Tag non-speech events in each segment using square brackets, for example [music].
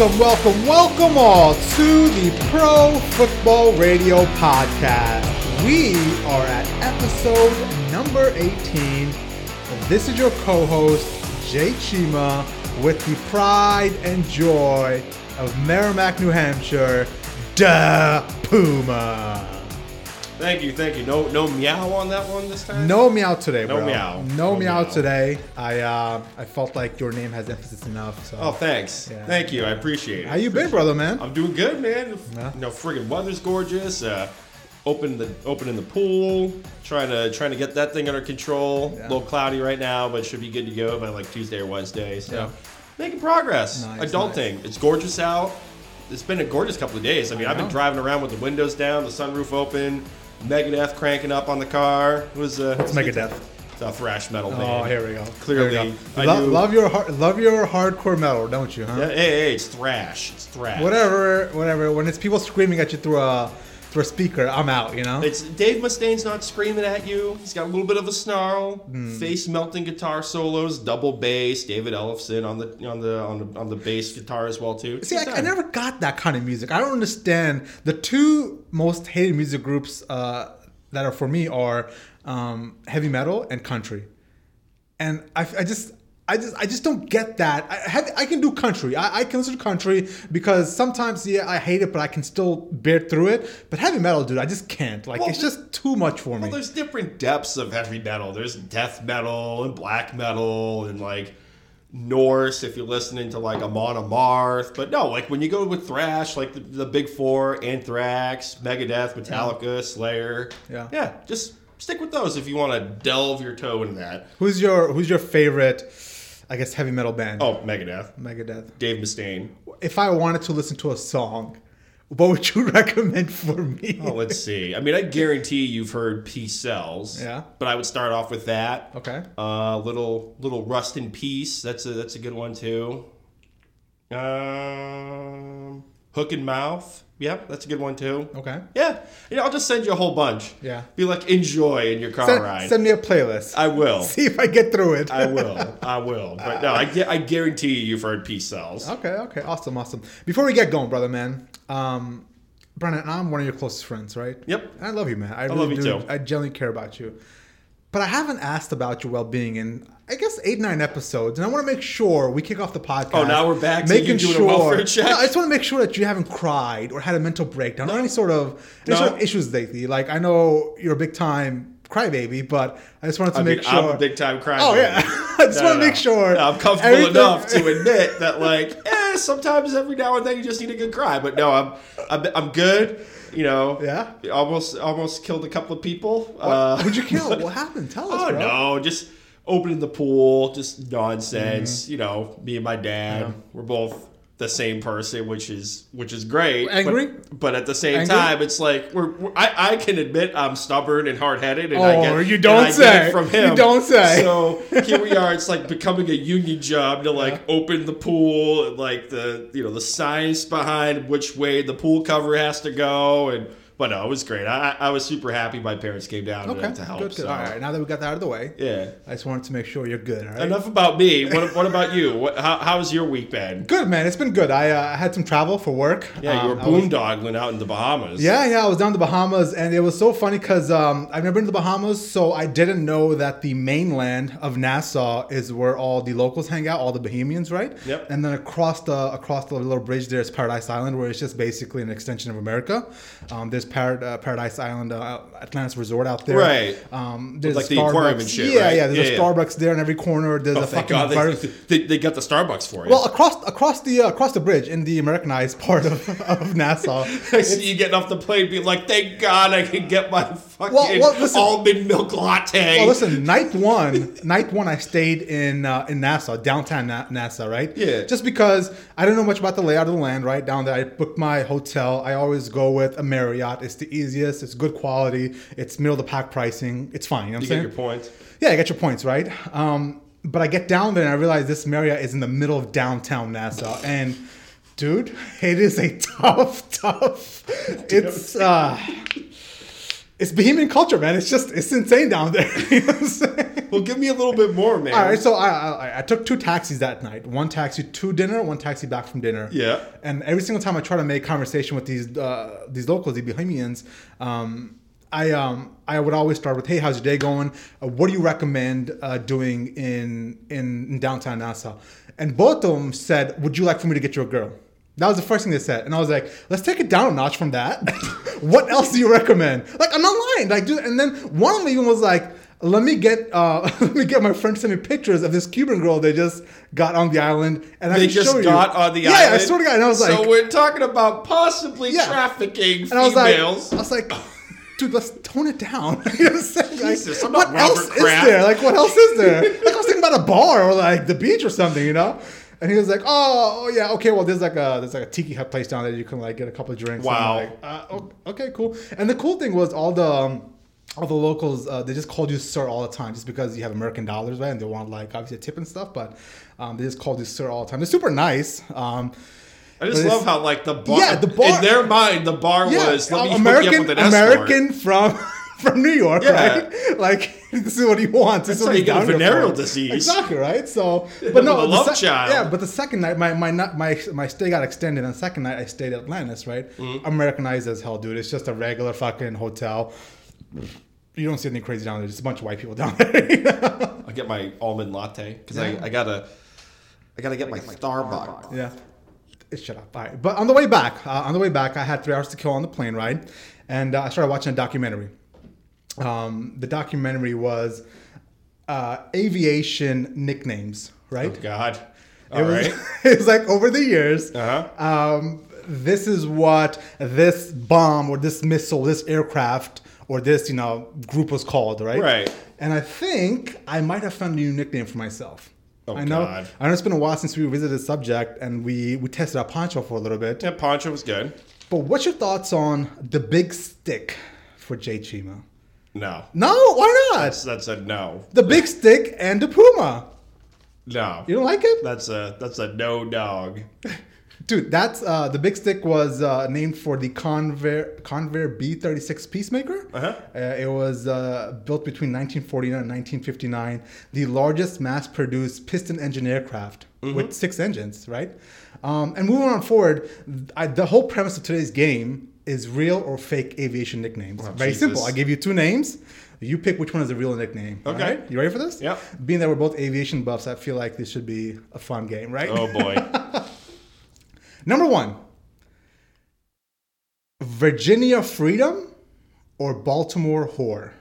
Welcome, welcome, welcome all to the Pro Football Radio Podcast. We are at episode number 18. And this is your co host, Jay Chima, with the pride and joy of Merrimack, New Hampshire, Da Puma. Thank you, thank you. No, no meow on that one this time. No meow today, No bro. meow. No, No meow, meow. today. I uh, I felt like your name has emphasis enough. So. Oh, thanks. Yeah. Thank you. I appreciate it. How you been, brother, man? I'm doing good, man. Yeah. You know, friggin' weather's gorgeous. Uh, open the opening the pool. Trying to trying to get that thing under control. Yeah. A little cloudy right now, but should be good to go by like Tuesday or Wednesday. So making progress. Nice, Adulting. It's gorgeous out. It's been a gorgeous couple of days. I mean, I I've been driving around with the windows down, the sunroof open, Megadeth cranking up on the car. It was uh, It's Megadeth. It's a thrash metal Oh, here we go. Clearly, Here we go. I Lo- knew- love your har- love your hardcore metal, don't you? Huh? Yeah, hey, hey, it's thrash. It's thrash. Whatever, whatever. When it's people screaming at you through a through a speaker, I'm out. You know. It's Dave Mustaine's not screaming at you. He's got a little bit of a snarl, Hmm. face melting guitar solos, double bass. David Ellefson on the on the on the on the bass guitar as well too. See, I, I never got that kind of music. I don't understand. The two most hated music groups uh, that are for me are um, heavy metal and country, and I, I just. I just, I just don't get that. I, have, I can do country. I, I can listen to country because sometimes, yeah, I hate it, but I can still bear through it. But heavy metal, dude, I just can't. Like, Well, it's just too much for me. Well, there's different depths of heavy metal. There's death metal and black metal and like Norse if you're listening to like Amon Amarth. But no, like when you go with thrash, like the, the big four, Anthrax, Megadeth, Metallica, Slayer. Yeah. Yeah, just stick with those if you want to delve your toe into that. Who's your Who's your favorite? I guess heavy metal band. Oh, Megadeth. Megadeth. Dave Mustaine. If I wanted to listen to a song, what would you [laughs] recommend for me? Oh, let's see. I mean, I guarantee you've heard Peace Sells. Yeah. But I would start off with that. Okay. Uh, little little Rust in Peace. That's a that's a good one too. Um, Hook in Mouth. Yep, that's a good one too. Okay. Yeah, you know, I'll just send you a whole bunch. Yeah. Be like, enjoy in your car Send, ride. send me a playlist. I will. [laughs] See if I get through it. I will. I will. But no, I, I guarantee you you've heard Peace Sells. okay. Okay. Awesome. Awesome. Before we get going, brother, man. Um, Brennan, I'm one of your closest friends, right? Yep. And I love you, man. I, love really you do. too. I genuinely care about you. But I haven't asked about your well-being in, I guess, eight nine episodes, and I want to make sure we kick off the podcast. Oh, now we're back to you doing a welfare check? No, I just want to make sure that you haven't cried or had a mental breakdown or any sort of any No. sort of issues lately. Like I know you're a big time crybaby, but I just wanted to I make mean, sure. I'm a big time crybaby. Oh yeah, [laughs] I just No, want to no, make sure. No, I'm comfortable everything- enough to admit that, like, [laughs] eh, sometimes every now and then you just need a good cry. But no, I'm I'm, I'm good. You know. Yeah? Almost almost killed a couple of people. Uh, Who'd you kill? [laughs] What happened? Tell us, oh bro. no, just opening the pool, just nonsense. You know, me and my dad, Mm-hmm. Yeah. we're both the same person, which is which is great. but- Angry? but, at the same Angry? time, it's like we're, we're I, I can admit I'm stubborn and hard headed, and Oh, I get you don't say. from You don't say. So here we are. It's like becoming a union job to like open the pool and like the you know the science behind which way the pool cover has to go and. But no, it was great. I, I was super happy my parents came down Okay, to, to help. good, good. so- All right, now that we got that out of the way, Yeah. I just wanted to make sure you're good. All right. Enough about me. What, what about you? What, how, how's your week been? Good man, it's been good. I uh, had some travel for work. Yeah, you Um, were was- boondoggling out in the Bahamas. Yeah, yeah, I was down in the Bahamas, and it was so funny because um, I've never been to the Bahamas, so I didn't know that the mainland of Nassau is where all the locals hang out, all the Bohemians, right? Yep. And then across the across the little bridge there is Paradise Island, where it's just basically an extension of America. Um, there's Parad- uh, Paradise Island, uh, Atlantis Resort out there. Right. Um, there's like the aquarium and Starbucks- shit, Yeah, right? yeah. There's Yeah, a yeah. Starbucks there in every corner. There's Oh, a fucking God they, they, they got the Starbucks for you. well across across the uh, across the bridge in the Americanized part of, [laughs] of Nassau. [laughs] I see you getting off the plane being like, thank God I can get my fucking Well, well, listen- almond milk latte. Well, listen, night one, night one, I stayed in uh, in Nassau, downtown Na- Nassau, right? Yeah. Just because I don't know much about the layout of the land, right? Down there, I booked my hotel. I always go with a Marriott. It's the easiest. It's good quality. It's middle of the pack pricing. It's fine. You know what you I'm get saying? your points. Yeah, I get your points, right? Um, but I get down there and I realize this Marriott is in the middle of downtown Nassau, and dude, [laughs] it is a tough, [laughs] tough. It's uh, It's Bohemian culture, man. It's just it's insane down there. [laughs] you know what I'm saying? Well, give me a little bit more, man. All right, so I, I I took two taxis that night. One taxi to dinner, one taxi back from dinner. Yeah. And every single time I try to make conversation with these uh, these locals, the Bohemians, um, I um I would always start with, "Hey, how's your day going? Uh, what do you recommend uh, doing in, in in downtown Nassau?" And both of them said, "Would you like for me to get you a girl?" That was the first thing they said, and I was like, "Let's take it down a notch from that. [laughs] what else do you recommend?" Like, I'm not lying. Like, dude, and then one of them even was like, "Let me get uh, [laughs] let me get my friend to send me pictures of this Cuban girl they just got on the island, and I they just show you." got on the yeah, island. Yeah, I swear to God, and I was like, so we're talking about possibly Yeah. trafficking and I was like, females. I was like, dude, let's tone it down. [laughs] you know what I'm saying? Like, Jesus, I'm what else Kraft. is there? Like, what else is there? like, I was thinking about a bar or like the beach or something, you know? And he was like, oh, oh, yeah, okay. Well, there's like a there's like a tiki hut place down there. You can like get a couple of drinks. Wow. like, uh, okay, cool. And the cool thing was all the um, all the locals uh, they just called you sir all the time just because you have American dollars, right? And they want like obviously a tip and stuff, but um, they just called you sir all the time. They're super nice. Um, I just love how like the bar, Yeah, the bar- in their mind, the bar was let me American hook you up with an. American from [laughs] from New York, Yeah. right? Like [laughs] this is what he wants. This is That's what how you he's get a down here venereal disease. Exactly right. So, [laughs] but no, the love sec- child. Yeah, but the second night, my my my my stay got extended. And the second night, I stayed at Atlantis, right? Mm-hmm. Americanized as hell, dude. It's just a regular fucking hotel. You don't see anything crazy down there. Just a bunch of white people down there. you know? I'll get my almond latte because Yeah. I, I gotta I gotta get my Starbucks. Yeah. Shut up. All right. But on the way back, uh, on the way back, I had three hours to kill on the plane ride, and uh, I started watching a documentary. Um, the documentary was uh, aviation nicknames, right? Oh God! it All was, right. [laughs] it was like over the years. Uh-huh. Um, this is what this bomb or this missile, this aircraft or this you know group was called, right? Right. And I think I might have found a new nickname for myself. Oh, I know. God. I know it's been a while since we visited the subject and we we tested out Poncho for a little bit. Yeah, Poncho was good. But what's your thoughts on the big stick for Jay Chima? No, No, why not? that's that's a no. The big stick and the Puma. No, You don't like it? that's a that's a no dog. [laughs] Dude, that's uh, the big stick was uh, named for the Convair Convair B36 Peacemaker. Uh-huh. Uh, it was uh, built between 1949 and 1959, the largest mass-produced piston engine aircraft Mm-hmm. with six engines, right? Um, and moving on forward, I, the whole premise of today's game is real or fake aviation nicknames. Oh, Very Jesus. simple. I give you two names. You pick which one is a real nickname. Okay. right? You ready for this? Yeah. Being that we're both aviation buffs, I feel like this should be a fun game, right? Oh boy. [laughs] Number one, Virginia Freedom or Baltimore Whore?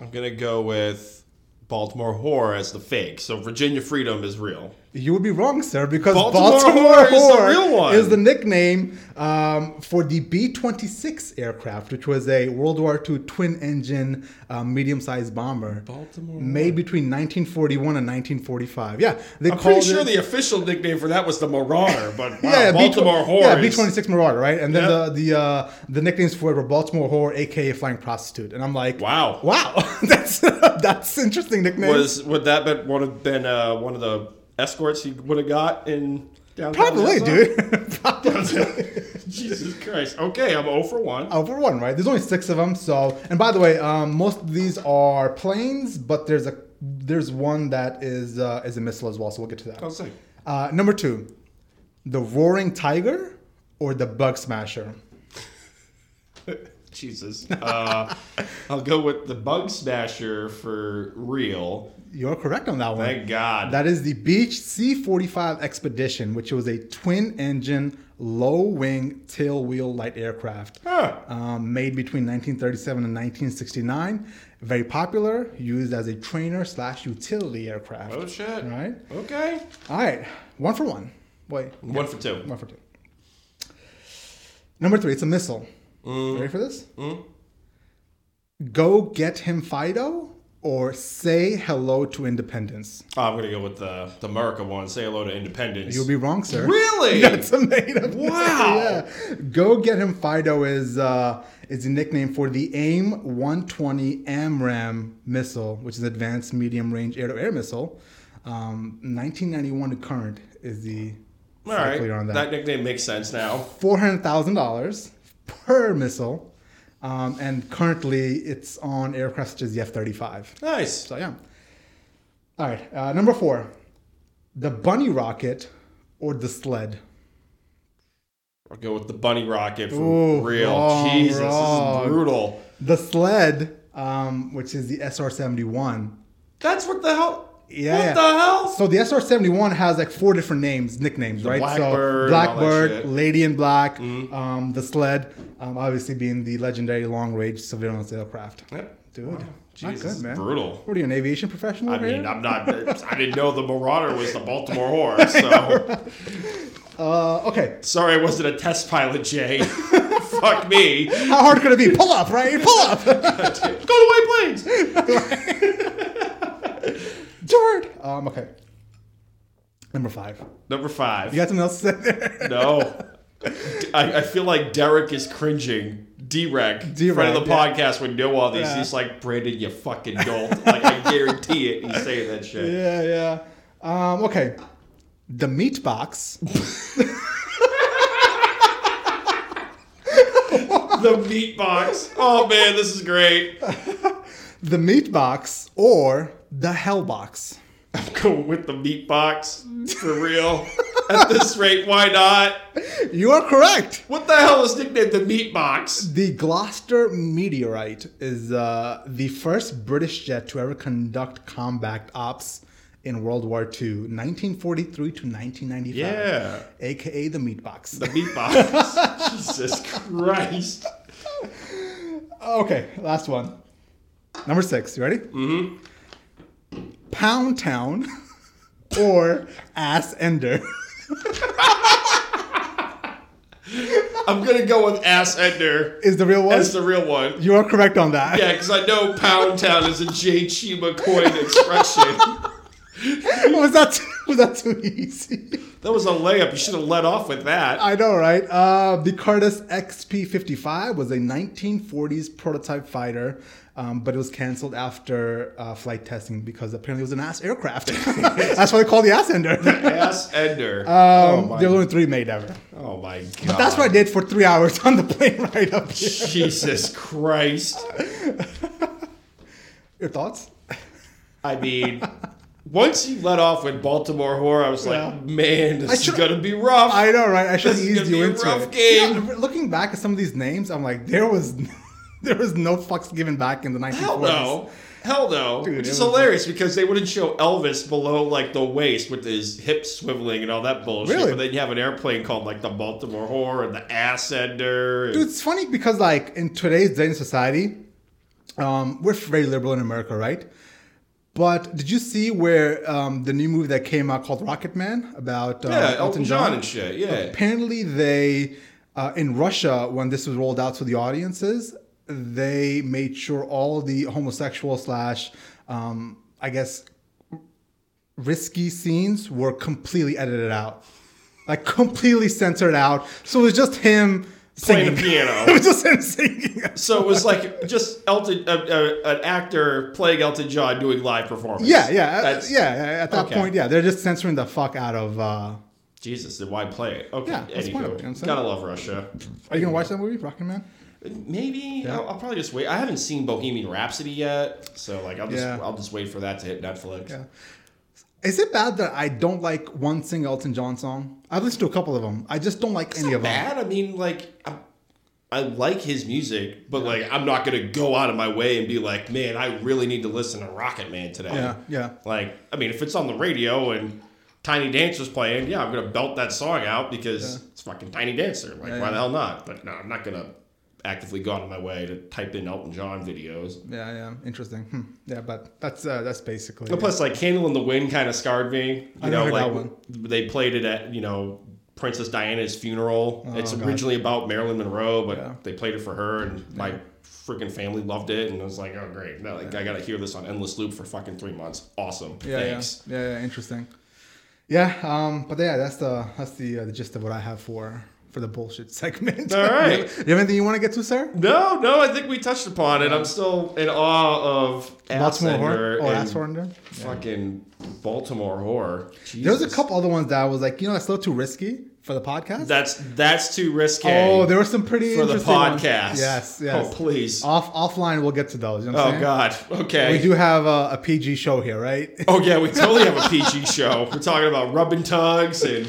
I'm gonna go with Baltimore Whore as the fake. So Virginia Freedom is real. You would be wrong, sir, because Baltimore Baltimore, [laughs] is the real one. is the nickname um, for the B 26 aircraft, which was a World War II twin engine, uh, medium sized bomber. Baltimore Made between 1941 and 1945. Yeah, they I'm pretty sure it. the official nickname for that was the Marauder, but [laughs] wow, yeah, Baltimore B- Whore. Yeah, B 26 Marauder, right? And then Yeah. the the uh, the nicknames for it were Baltimore Whore, aka Flying Prostitute. And I'm like, Wow. wow, [laughs] that's that's interesting nickname. Was would that been would have been uh, one of the escorts he would have got in downtown? Probably, dude. [laughs] Probably. Jesus Christ. Okay, I'm 0 for 1. Oh, for one, right? There's only six of them. So, and by the way, um, most of these are planes, but there's a there's one that is uh, is a missile as well. So we'll get to that. I'll see. Uh, number two, the Roaring Tiger or the Bug Smasher. [laughs] Jesus. Uh, I'll go with the Bug Smasher for real. You're correct on that one. Thank God. That is the Beech C-45 Expedition, which was a twin-engine, low-wing, tail-wheel light aircraft. Huh. Um, made between 1937 and 1969. Very popular, used as a trainer slash utility aircraft. Oh, shit. Right. Okay. All right. One for one. Wait. One for two. One for two. Number three. It's a missile. Mm. Ready for this? Go get him Fido or say hello to independence. Oh, I'm gonna go with the the America one. Say hello to independence. You'll be wrong, sir. Really? [laughs] That's a made up. Wow. [laughs] yeah. Go get him Fido is uh, is the nickname for the AIM 120 AMRAAM missile, which is advanced medium range air to air missile. Um, 1991 to current is the All right. on that. that. nickname makes sense now. Four hundred thousand dollars per missile. Um, and currently, it's on aircraft such as the F 35. Nice. So, yeah. All right. Uh, number four the bunny rocket or the sled? I'll go with the bunny rocket for Ooh, real. wrong, Jesus, wrong. this is brutal. The sled, um, which is the SR 71. That's what the hell. Yeah, What yeah. the hell? So the SR seventy one has like four different names, nicknames, right? Blackbird so and all that Blackbird. Mm-hmm. Lady in Black, um, the sled, um, obviously being the legendary long range surveillance aircraft. Yep. Dude, not Jesus, good, man. brutal. What are you, an aviation professional? I over mean. I'm not. [laughs] I didn't know the Marauder was the Baltimore [laughs] Horse. So uh, okay. sorry, I wasn't a test pilot, Jay. [laughs] Fuck me. How hard could it be? Pull up, right? Pull up, Go to White Plains. Um, okay. Number five. Number five. You got something else to say there? No. [laughs] I, I feel like Derek is cringing. D-Rec, D-Rec, friend of the yeah. podcast, would know all these. Yeah. He's like, Brandon, you fucking dolt. like, I guarantee it. He's saying that shit. [laughs] Yeah, yeah. Um, okay. The meat box. [laughs] The meat box. Oh, man, this is great. The meat box or the hell box. I'm going with the meat box. For real. At this rate, why not? You are correct. What the hell is nicknamed the meat box? The Gloster meteorite is uh, the first British jet to ever conduct combat ops in World War II, 1943 to 1995. Yeah. AKA the meat box. The meat box. [laughs] Jesus Christ. Okay, last one. Number six. You ready? Mm-hmm. Pound Town or Ass Ender. I'm to go with Ass Ender Is the real one? as the real one. you are correct on that. Yeah, because I know Pound Town is a J. Chima coin expression. [laughs] was that too, was that too easy? That was a layup. You should have let off with that. I know, right? Uh, the Curtiss XP-55 was a 1940s prototype fighter, um, but it was canceled after uh, flight testing because apparently it was an ass aircraft. [laughs] That's why they call the ass ender. Ass Ender. [laughs] oh, Um, my, there were only three made ever. oh my god. That's what I did for three hours [laughs] on the plane ride up here. Jesus Christ. Your thoughts? I mean, once you let off with Baltimore Horror, I was Yeah. like, man, this is going to be rough. I know, right? I should have eased you into rough it. game. Yeah, looking back at some of these names, I'm like, there was, [laughs] there was no fucks given back in the 1940s. Hell no. Hell no. Dude, Which it is was- hilarious because they wouldn't show Elvis below like the waist with his hips swiveling and all that bullshit. Really? But then you have an airplane called like the Baltimore Horror and the Ass Ender. and- Dude, it's funny because like in today's day in society, um, we're very liberal in America, right? But did you see where um, the new movie that came out called Rocket Man about uh, yeah, Elton John and shit. Yeah. Apparently, they uh, in Russia when this was rolled out to the audiences, they made sure all the homosexual slash, um, I guess, risky scenes were completely edited out, like completely censored out. So it was just him Playing the piano. [laughs] it was just him singing. So it was like just Elton, uh, uh, an actor playing Elton John doing live performance. Yeah, yeah, That's, yeah. yeah, At that okay. point, yeah, they're just censoring the fuck out of. Uh, Jesus, then why play it? Okay, Yeah, that's the of it, you know I'm anywho, gotta love Russia. are you gonna watch that movie, Rocket Man? Maybe I'll, I'll probably just wait. I haven't seen Bohemian Rhapsody yet, so like I'll just Yeah. I'll just wait for that to hit Netflix. Yeah. Is it bad that I don't like one single Elton John song? I've listened to a couple of them. I just don't like It's any of them. bad. I mean, like I'm, I like his music, but like I'm not gonna go out of my way and be like, man, I really need to listen to Rocket Man today. Yeah, yeah. Like, I mean, if it's on the radio and Tiny Dancer's playing, yeah, I'm gonna belt that song out because it's fucking Tiny Dancer. Like, Yeah, why yeah. the hell not? But no, I'm not gonna actively gone of my way to type in Elton John videos. Yeah, yeah, interesting. Hmm. Yeah, but that's uh, that's basically. And plus, like Candle in the Wind kind of scarred me. You I know, heard like that they played it at you know Princess Diana's funeral. it's Oh, God. originally about Marilyn Monroe, but Yeah. they played it for her, and my freaking family loved it. And I was like, oh great, no, like I gotta hear this on endless loop for fucking three months. Awesome, yeah, thanks. yeah, yeah, yeah, interesting. Yeah, um, but yeah, that's the that's the uh, the gist of what I have for for the bullshit [laughs] segment. All right. you, have, you have anything you want to get to, sir? No, no, I think we touched upon it. I'm still in awe of Baltimore Assender horror. Oh, Ass Horror. fucking Baltimore horror. There was a couple other ones that I was like, you know, that's a little too risky. for the podcast. That's that's too risky. oh, there were some pretty for the interesting ones. podcast. Yes, oh, yes. Oh, please. Off offline, we'll get to those. You know Oh saying? God. Okay. We do have a, a PG show here, right? Oh yeah, we totally have a PG [laughs] show. We're talking about rubbing tugs and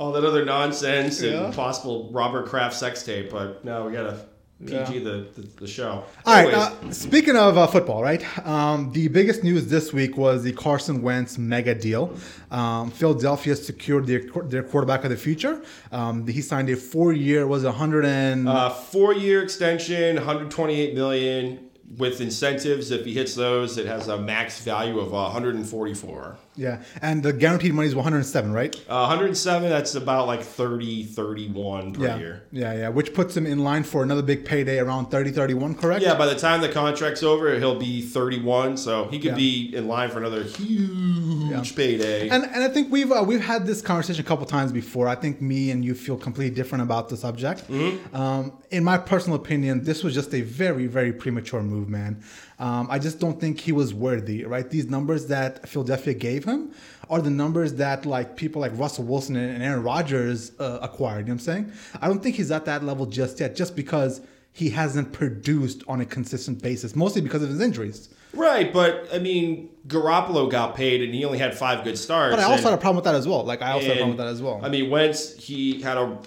all that other nonsense Yeah. and possible Robert Kraft sex tape. But no, we gotta PG Yeah. the, the the show. All right. Anyways, Uh, speaking of uh, football, right? Um, the biggest news this week was the Carson Wentz mega deal. Um, Philadelphia secured their their quarterback of the future. Um, he signed a four year was a hundred and uh, four year extension, 128 million with incentives. If he hits those, it has a max value of 144. Yeah, and the guaranteed money is one hundred and seven, right? Uh, 107. That's about like 30, 31 per yeah, year. yeah, yeah. Which puts him in line for another big payday around 30, 31, correct? Yeah, by the time the contract's over, he'll be 31, so he could Yeah. be in line for another huge payday. And, and I think we've uh, we've had this conversation a couple times before. I think me and you feel completely different about the subject. Mm-hmm. Um, in my personal opinion, this was just a very very premature move, man. Um, I just don't think he was worthy. Right, these numbers that Philadelphia gave him are the numbers that like people like Russell Wilson and Aaron Rodgers uh, acquired. You know what I'm saying? I don't think he's at that level just yet, just because he hasn't produced on a consistent basis, mostly because of his injuries. right, but I mean, Garoppolo got paid and he only had five good starts. But I also and- had a problem with that as well. Like I also had a problem with that as well. I mean, Wentz, he had a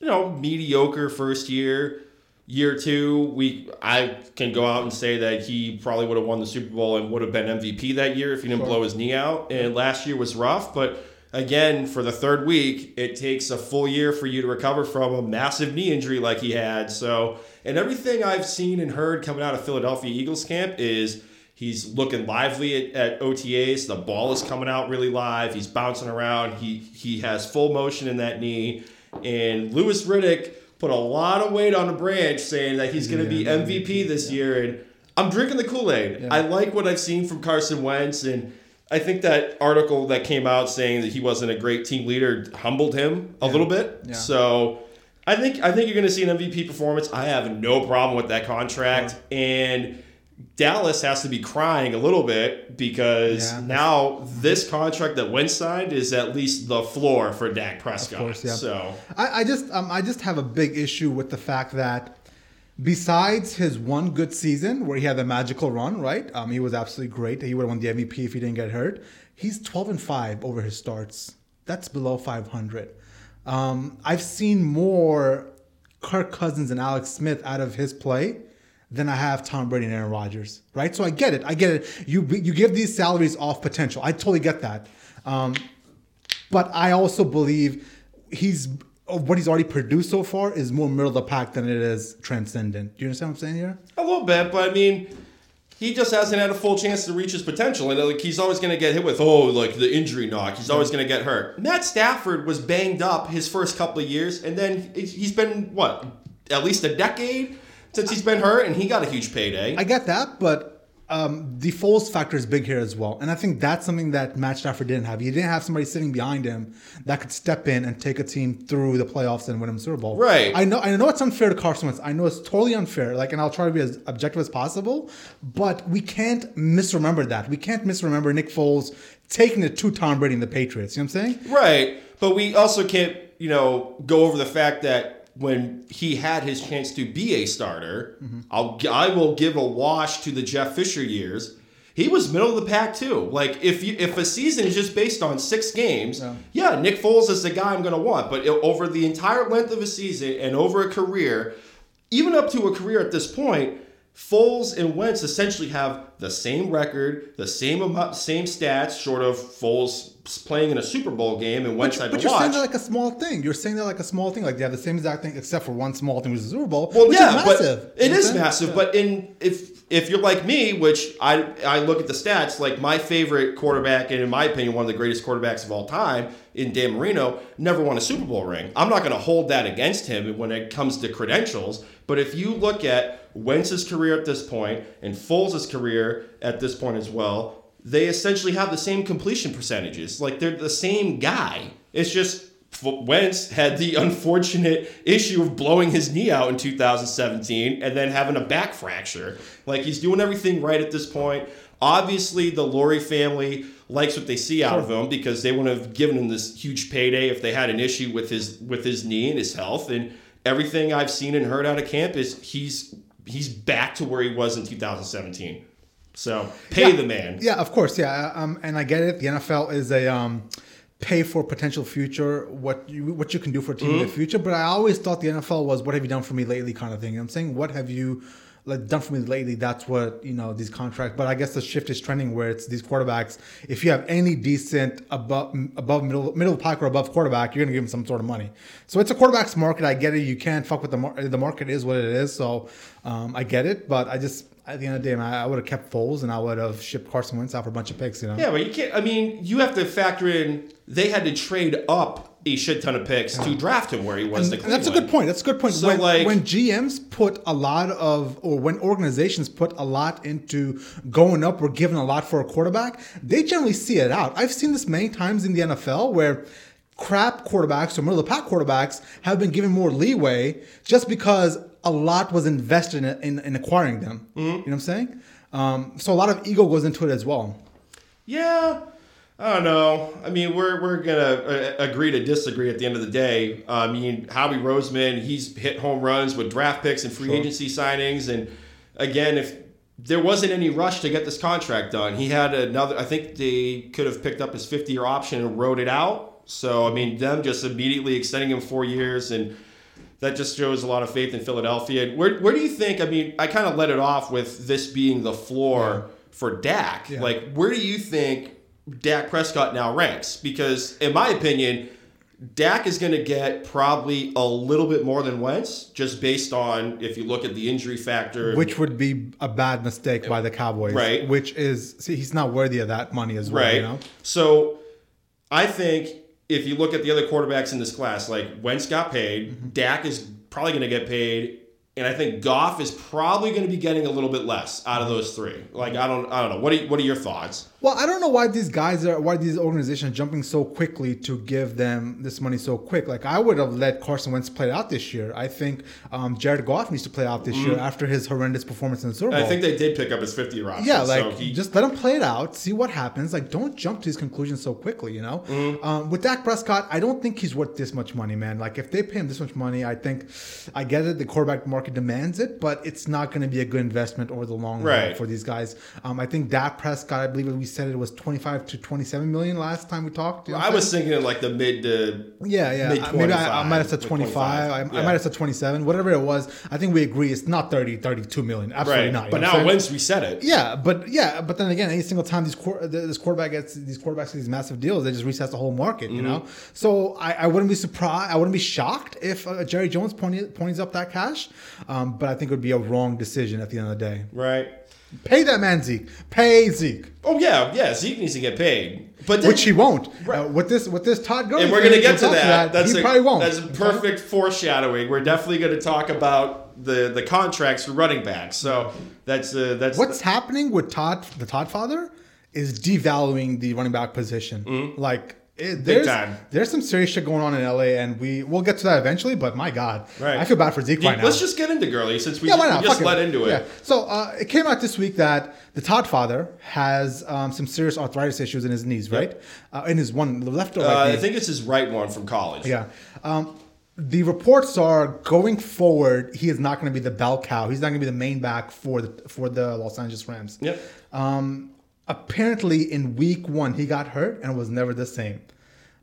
you know mediocre first year. Year two, we I can go out and say that he probably would have won the Super Bowl and would have been MVP that year if he didn't Sure. blow his knee out. And last year was rough, but again, for the third week, it takes a full year for you to recover from a massive knee injury like he had. So, and everything I've seen and heard coming out of Philadelphia Eagles camp is he's looking lively at, at OTAs. The ball is coming out really live. He's bouncing around. He he has full motion in that knee. And Louis Riddick put a lot of weight on the branch saying that he's going to be MVP this year. And I'm drinking the Kool Aid. I like what I've seen from Carson Wentz. And I think that article that came out saying that he wasn't a great team leader humbled him a little bit. Yeah. So I think I think you're going to see an MVP performance. I have no problem with that contract. And Dallas has to be crying a little bit because Yeah. now this contract that Wentz signed is at least the floor for Dak Prescott. course, yeah. So I, I just um, I just have a big issue with the fact that besides his one good season where he had the magical run, right? Um, he was absolutely great. He would have won the MVP if he didn't get hurt. He's 12 and 5 over his starts. That's below 500. Um, I've seen more Kirk Cousins and Alex Smith out of his play than I have Tom Brady and Aaron Rodgers, right? So I get it. I get it. You you give these salaries off potential. I totally get that. Um, but I also believe he's what he's already produced so far is more middle of the pack than it is transcendent. Do you understand what I'm saying here? a little bit, but I mean, he just hasn't had a full chance to reach his potential, and like he's always going to get hit with oh, like the injury knock. He's always going to get hurt. Matt Stafford was banged up his first couple of years, and then he's been what at least a decade since he's been hurt, and he got a huge payday. I get that, but um, the Foles factor is big here as well, and I think that's something that Matt Stafford didn't have. He didn't have somebody sitting behind him that could step in and take a team through the playoffs and win him Super Bowl. Right. I know. I know it's unfair to Carson Wentz. I know it's totally unfair. Like, and I'll try to be as objective as possible, but we can't misremember that. We can't misremember Nick Foles taking it to Tom Brady and the Patriots. You know what I'm saying? Right. But we also can't, you know, go over the fact that when he had his chance to be a starter, I'll I will give a wash to the Jeff Fisher years. He was middle of the pack too. Like if you if a season is just based on six games, Yeah. yeah, Nick Foles is the guy I'm going to want. But i- over the entire length of a season and over a career, even up to a career at this point, Foles and Wentz essentially have the same record, the same amount, same stats, short of Foles playing in a Super Bowl game and Wentz had But to you're watch. saying that like a small thing. You're saying that like a small thing. Like they have the same exact thing, except for one small thing, which is the Super Bowl. well, which yeah, is massive. but it is what I'm saying? massive. But in if if you're like me, which I I look at the stats, like my favorite quarterback, and in my opinion, one of the greatest quarterbacks of all time, in Dan Marino, never won a Super Bowl ring. I'm not going to hold that against him when it comes to credentials. But if you look at Wentz's career at this point and Foles' career at this point as well, they essentially have the same completion percentages. Like they're the same guy. It's just Wentz had the unfortunate issue of blowing his knee out in 2017 and then having a back fracture. Like he's doing everything right at this point. Obviously, the Lurie family likes what they see out of him because they wouldn't have given him this huge payday if they had an issue with his with his knee and his health. And everything I've seen and heard out of camp is he's he's back to where he was in 2017. So pay Yeah. the man. Yeah, of course. Yeah, um, and I get it. The NFL is a um, pay for potential future. What you what you can do for a team in the future. But I always thought the NFL was what have you done for me lately kind of thing. You know what I'm saying what have you like done for me lately? That's what you know these contracts. But I guess the shift is trending where it's these quarterbacks. If you have any decent above above middle middle pack or above quarterback, you're gonna give them some sort of money. So it's a quarterbacks market. I get it. You can't fuck with the mar- the market is what it is. So um, I get it. But I just at the end of the day, man, I would have kept Foles and I would have shipped Carson Wentz out for a bunch of picks. You know. Yeah, but you can't. I mean, you have to factor in they had to trade up a shit ton of picks to draft him where he was. to And that's a good point. That's a good point. So, when, like- when GMs put a lot of, or when organizations put a lot into going up or giving a lot for a quarterback, they generally see it out. I've seen this many times in the NFL where crap quarterbacks or middle of the pack quarterbacks have been given more leeway just because a lot was invested in, in, in acquiring them. Mm-hmm. You know what I'm saying? Um, so a lot of ego goes into it as well. Yeah, I don't know. I mean, we're we're gonna uh, agree to disagree at the end of the day. I mean, Howie Roseman, he's hit home runs with draft picks and free agency signings, and again, if there wasn't any rush to get this contract done, he had another. I think they could have picked up his fifth-year option and wrote it out. So I mean, them just immediately extending him four years and. That just shows a lot of faith in Philadelphia. Where, where do you think? I mean, I kind of let it off with this being the floor for Dak. Yeah. Like, where do you think Dak Prescott now ranks? Because, in my opinion, Dak is going to get probably a little bit more than Wentz, just based on if you look at the injury factor. Which would be a bad mistake by the Cowboys. Right. Which is, see, he's not worthy of that money as well. right. You know? So, I think if you look at the other quarterbacks in this class, like Wentz got paid, Mm-hmm. Dak is probably going to get paid. And I think Goff is probably going to be getting a little bit less out of those three. Like I don't, I don't know. What are, what are your thoughts? Well, I don't know why these guys are, why these organizations are jumping so quickly to give them this money so quick. Like I would have let Carson Wentz play out this year. I think um, Jared Goff needs to play out this year after his horrendous performance in the Super Bowl. I think they did pick up his fifth year option. yeah, so like he, just let him play it out, see what happens. Like, don't jump to these conclusions so quickly. You know, Mm-hmm. um, with Dak Prescott, I don't think he's worth this much money, man. Like, if they pay him this much money, I think I get it. The quarterback market demands it, but it's not going to be a good investment over the long run Right. for these guys. Um, I think Dak Prescott, I believe we said it was twenty five to twenty seven million last time we talked. You know I was saying? thinking like the mid to Yeah, yeah. mid Maybe I, I might have said 25, 25. I, I might have said 27. Whatever it was, I think we agree it's not 30, 32 million. Absolutely right. not. But now saying? Wentz reset it. Yeah, but yeah, but then again, any single time these this quarterback gets these quarterbacks get these massive deals, they just resets the whole market, you know. Mm-hmm. So I, I wouldn't be surprised, I wouldn't be shocked if uh, Jerry Jones ponies, ponies up that cash, um, but I think it would be a wrong decision at the end of the day. Right. Pay that man Zeke, pay Zeke, Oh yeah, yeah. Zeke needs to get paid, but then, which he won't. Right. Uh, with this with this Todd Gurley, and we're gonna get to talk that. That's he a, probably won't. That's perfect foreshadowing. We're definitely going to talk about the the contracts for running backs. So that's uh, that's What's happening with Todd, the Todd father, is devaluing the running back position. Like it, there's time. there's some serious shit going on in LA, and we we'll get to that eventually. But my God, Right. I feel bad for Zeke right now. Let's just get into Gurley since we, yeah, why we just Fuck let it. into it. Yeah. So uh, it came out this week that the Todd father has um, some serious arthritis issues in his knees, right? Uh, in his one the left or right Uh, knee. I think it's his right one from college. Yeah. Um, the reports are going forward. He is not going to be the bell cow. He's not going to be the main back for the for the Los Angeles Rams. Yep. Um, apparently, in week one, he got hurt and was never the same.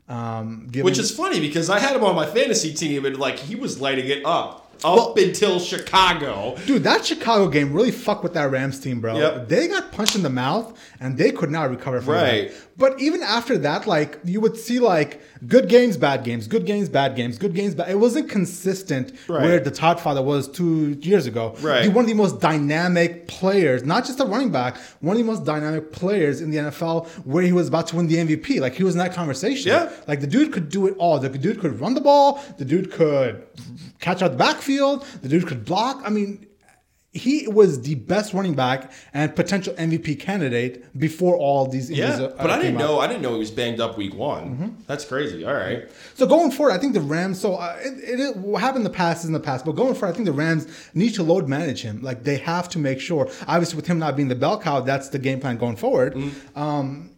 Um, Which is funny because I had him on my fantasy team and like he was lighting it up up until Chicago. Dude, that Chicago game really fucked with that Rams team, bro. Yep. They got punched in the mouth and they could not recover from Right. that. But even after that, like you would see like good games, bad games, good games, bad games, good games, bad. It wasn't consistent Right. where the Todd father was two years ago. Right. He one of the most dynamic players, not just a running back, one of the most dynamic players in the NFL where he was about to win the MVP. Like he was in that conversation. Yeah. Like the dude could do it all. The dude could run the ball. The dude could catch out the backfield. The dude could block. I mean, he was the best running back and potential MVP candidate before all these injuries. Yeah, uh, but I didn't out. know. I didn't know he was banged up week one. Mm-hmm. That's crazy. All right. So going forward, I think the Rams. So uh, it, it, what happened in the past is in the past. But going forward, I think the Rams need to load manage him. Like they have to make sure. Obviously, with him not being the bell cow, that's the game plan going forward. Mm-hmm. Um,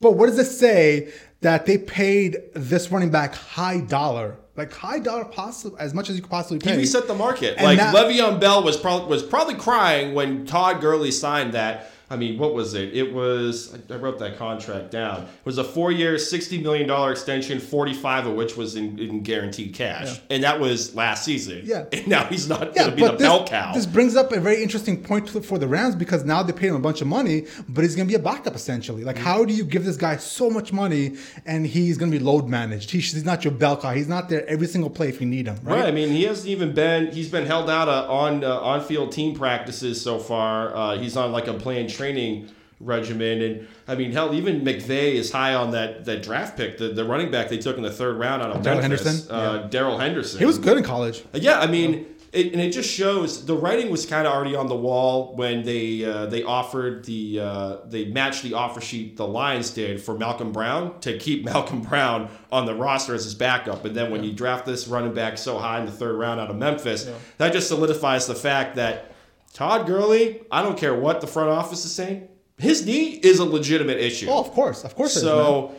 but what does it say that they paid this running back high dollar, like high dollar, possible as much as you could possibly pay. He reset the market. And like that- Le'Veon Bell was probably was probably crying when Todd Gurley signed that. I mean, what was it? It was I wrote that contract down. It was a four-year, sixty million dollar extension, forty-five of which was in, in guaranteed cash, and that was last season. Yeah. [laughs] and now he's not Yeah, going to be the this, bell cow. this brings up a very interesting point for the Rams because now they paid him a bunch of money, but he's going to be a backup essentially. Like, how do you give this guy so much money and he's going to be load managed? He, he's not your bell cow. He's not there every single play if you need him, right? Right. I mean, he hasn't even been. He's been held out of, on uh, on field team practices so far. Uh, he's on like a planned training regimen, and I mean, hell, even McVay is high on that that draft pick, the, the running back they took in the third round out of Memphis, Henderson? uh, Darrell Henderson. He was good in college. Yeah, I mean, it, and it just shows the writing was kind of already on the wall when they uh, they offered the uh, they matched the offer sheet the Lions did for Malcolm Brown to keep [laughs] Malcolm Brown on the roster as his backup, and then when you draft this running back so high in the third round out of Memphis, that just solidifies the fact that Todd Gurley, I don't care what the front office is saying, his knee is a legitimate issue. Oh, of course. Of course. it is. So,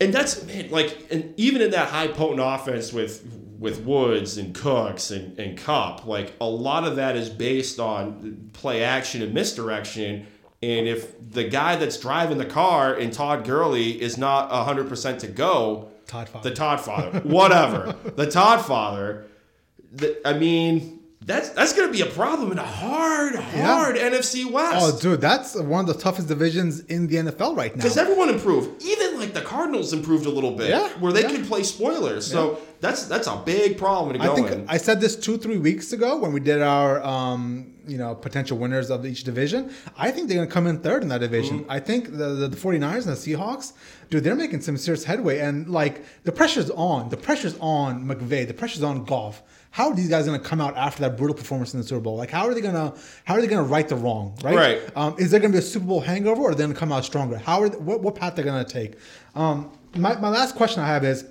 and that's man, like, and even in that high potent offense with with Woods and Cooks and and Kupp, like a lot of that is based on play action and misdirection. And if the guy that's driving the car in Todd Gurley is not hundred percent to go, Todd Father. the Todd father, whatever, [laughs] the Todd father. The, I mean, that's that's going to be a problem in a hard, hard NFC West. Oh, dude, that's one of the toughest divisions in the NFL right now. Because everyone improved. Even like the Cardinals improved a little bit, Yeah, where they yeah. can play spoilers. So that's that's a big problem to I think in. I said this two, three weeks ago when we did our, um, you know, potential winners of each division. I think they're going to come in third in that division. Mm-hmm. I think the, the, the 49ers and the Seahawks, dude, they're making some serious headway. And, like, the pressure's on. The pressure's on McVay. The pressure's on Goff. How are these guys going to come out after that brutal performance in the Super Bowl? Like, how are they going to how are they going to right the wrong? Right. Right. Um, is there going to be a Super Bowl hangover, or are they going to come out stronger? How are they, what what path they're going to take? Um, my my last question I have is,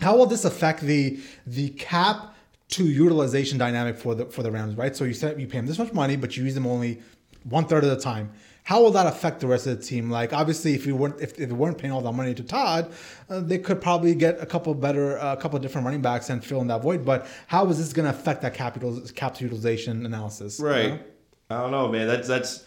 how will this affect the the cap to utilization dynamic for the for the Rams? Right. So you said you pay them this much money, but you use them only one third of the time. How will that affect the rest of the team? Like obviously, if you weren't if, if they weren't paying all that money to Todd, uh, they could probably get a couple better a couple different running backs and fill in that void. But how is this going to affect that capital cap utilization analysis? you right. know? I don't know, man. That's that's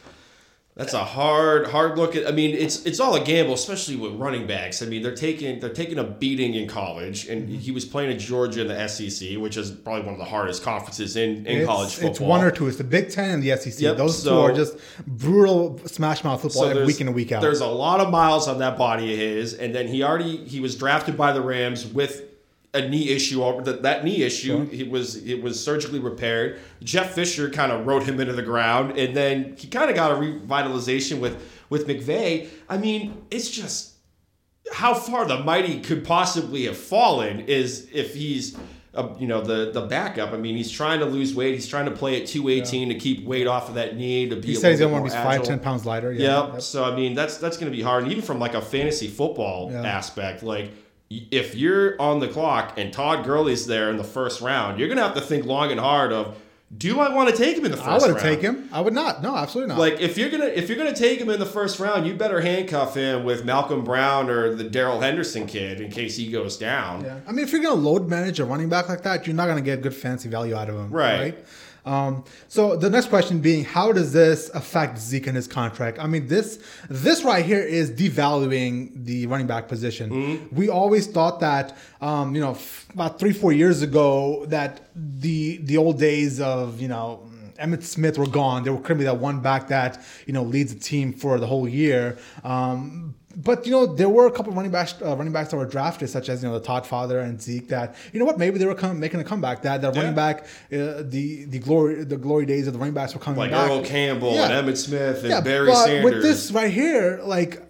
that's a hard hard look at. I mean, it's it's all a gamble, especially with running backs. I mean, they're taking they're taking a beating in college, and Mm-hmm. he was playing at Georgia in the SEC, which is probably one of the hardest conferences in in It's, college football. it's one or two. It's the Big Ten and the SEC. Yep, Those two are just brutal smash mouth football every week in and week out. There's a lot of miles on that body of his, and then he already he was drafted by the Rams with a knee issue. Over that, that knee issue, it was it was surgically repaired. Jeff Fisher kind of wrote him into the ground, and then he kind of got a revitalization with with McVay. I mean, it's just how far the mighty could possibly have fallen is if he's. Uh, you know the the backup. I mean, he's trying to lose weight. He's trying to play at two eighteen to keep weight off of that knee to be. he said he's gonna want to be five, ten pounds lighter. Yeah. Yep. So I mean, that's that's going to be hard, and even from like a fantasy football Yeah. aspect, like if you're on the clock and Todd Gurley's there in the first round, you're going to have to think long and hard of, do I want to take him in the first I round? wouldn't take him. I would not. No, absolutely not. Like if you're gonna if you're gonna take him in the first round, you better handcuff him with Malcolm Brown or the Darrell Henderson kid in case he goes down. Yeah. I mean, if you're going to load manage a running back like that, you're not going to get good fancy value out of him. Right. Um, so the next question being, how does this affect Zeke and his contract? I mean, this this right here is devaluing the running back position. Mm-hmm. We always thought that, um, you know, f- about three four years ago, that the the old days of you know. Emmitt Smith were gone. There were be that one back that you know leads the team for the whole year. Um, but you know there were a couple of running backs, uh, running backs that were drafted, such as you know the Todd Father and Zeke. That you know what maybe they were come, making a comeback. That that running back, uh, the the glory the glory days of the running backs were coming Like back. Earl Campbell Yeah. and Emmitt Smith and Yeah, Barry but Sanders. with this right here, like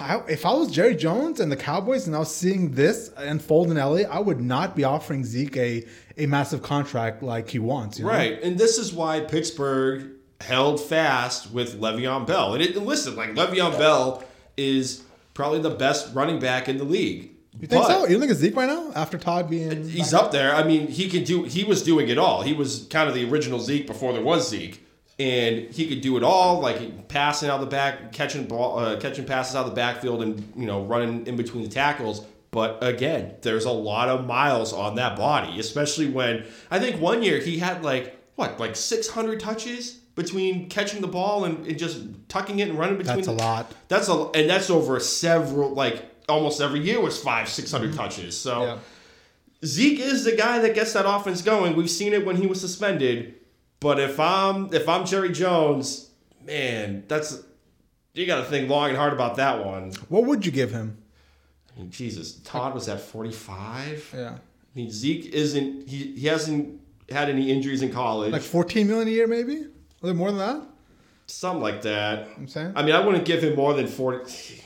I, if I was Jerry Jones and the Cowboys and I was seeing this unfold in LA, I would not be offering Zeke a, a massive contract like he wants. you know? Right, and this is why Pittsburgh held fast with Le'Veon Bell. And, it, and listen, like Le'Veon Bell is probably the best running back in the league. You think But so? You think it's Zeke right now after Todd being? He's up there. I mean, he can do. He was doing it all. He was kind of the original Zeke before there was Zeke, and he could do it all, like passing out the back, catching ball, uh, catching passes out the backfield, and you know running in between the tackles. But again, there's a lot of miles on that body, especially when I think one year he had like what, like 600 touches between catching the ball and, and just tucking it and running between. That's a the- lot. That's a lot and that's over several like almost every year was five, six hundred touches. So. Mm-hmm. Yeah. Zeke is the guy that gets that offense going. We've seen it when he was suspended. But if I'm if I'm Jerry Jones, man, that's you got to think long and hard about that one. What would you give him? I mean, Jesus, Todd was at 45. Yeah, I mean, Zeke isn't he? He hasn't had any injuries in college, like 14 million a year, maybe a little more than that. something like that. I'm saying. I mean, I wouldn't give him more than 40.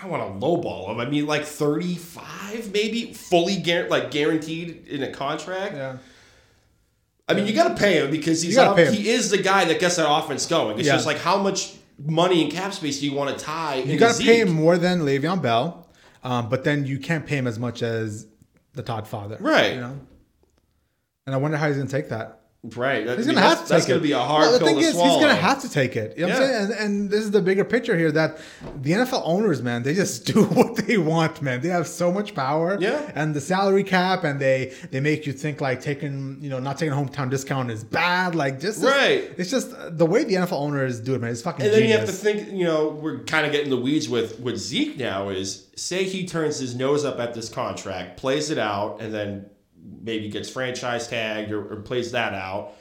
I want to lowball him. I mean, like 35, maybe fully guar- like guaranteed in a contract. yeah. I mean, you got to pay him because he's pay him. he is the guy that gets that offense going. It's Yeah. just like how much money and cap space do you want to tie? You got to pay him more than Le'Veon Bell, um, but then you can't pay him as much as the Todd father, Right. You know. And I wonder how he's gonna take that. Right. That, He's mean, gonna have to that's take going it. to be a hard Well, the thing to is, swallow. he's gonna have to take it. You know what I'm Yeah. saying? And, and this is the bigger picture here that the NFL owners, man, they just [laughs] do what they want, man. They have so much power. Yeah. And the salary cap, and they they make you think like taking, you know, not taking a hometown discount is bad. Like just Right. It's just uh, the way the NFL owners do it, man. It's fucking. And then genius. you have to think, you know, we're kind of getting the weeds with with Zeke now. Is say he turns his nose up at this contract, plays it out, and then maybe gets franchise tagged or, or plays that out,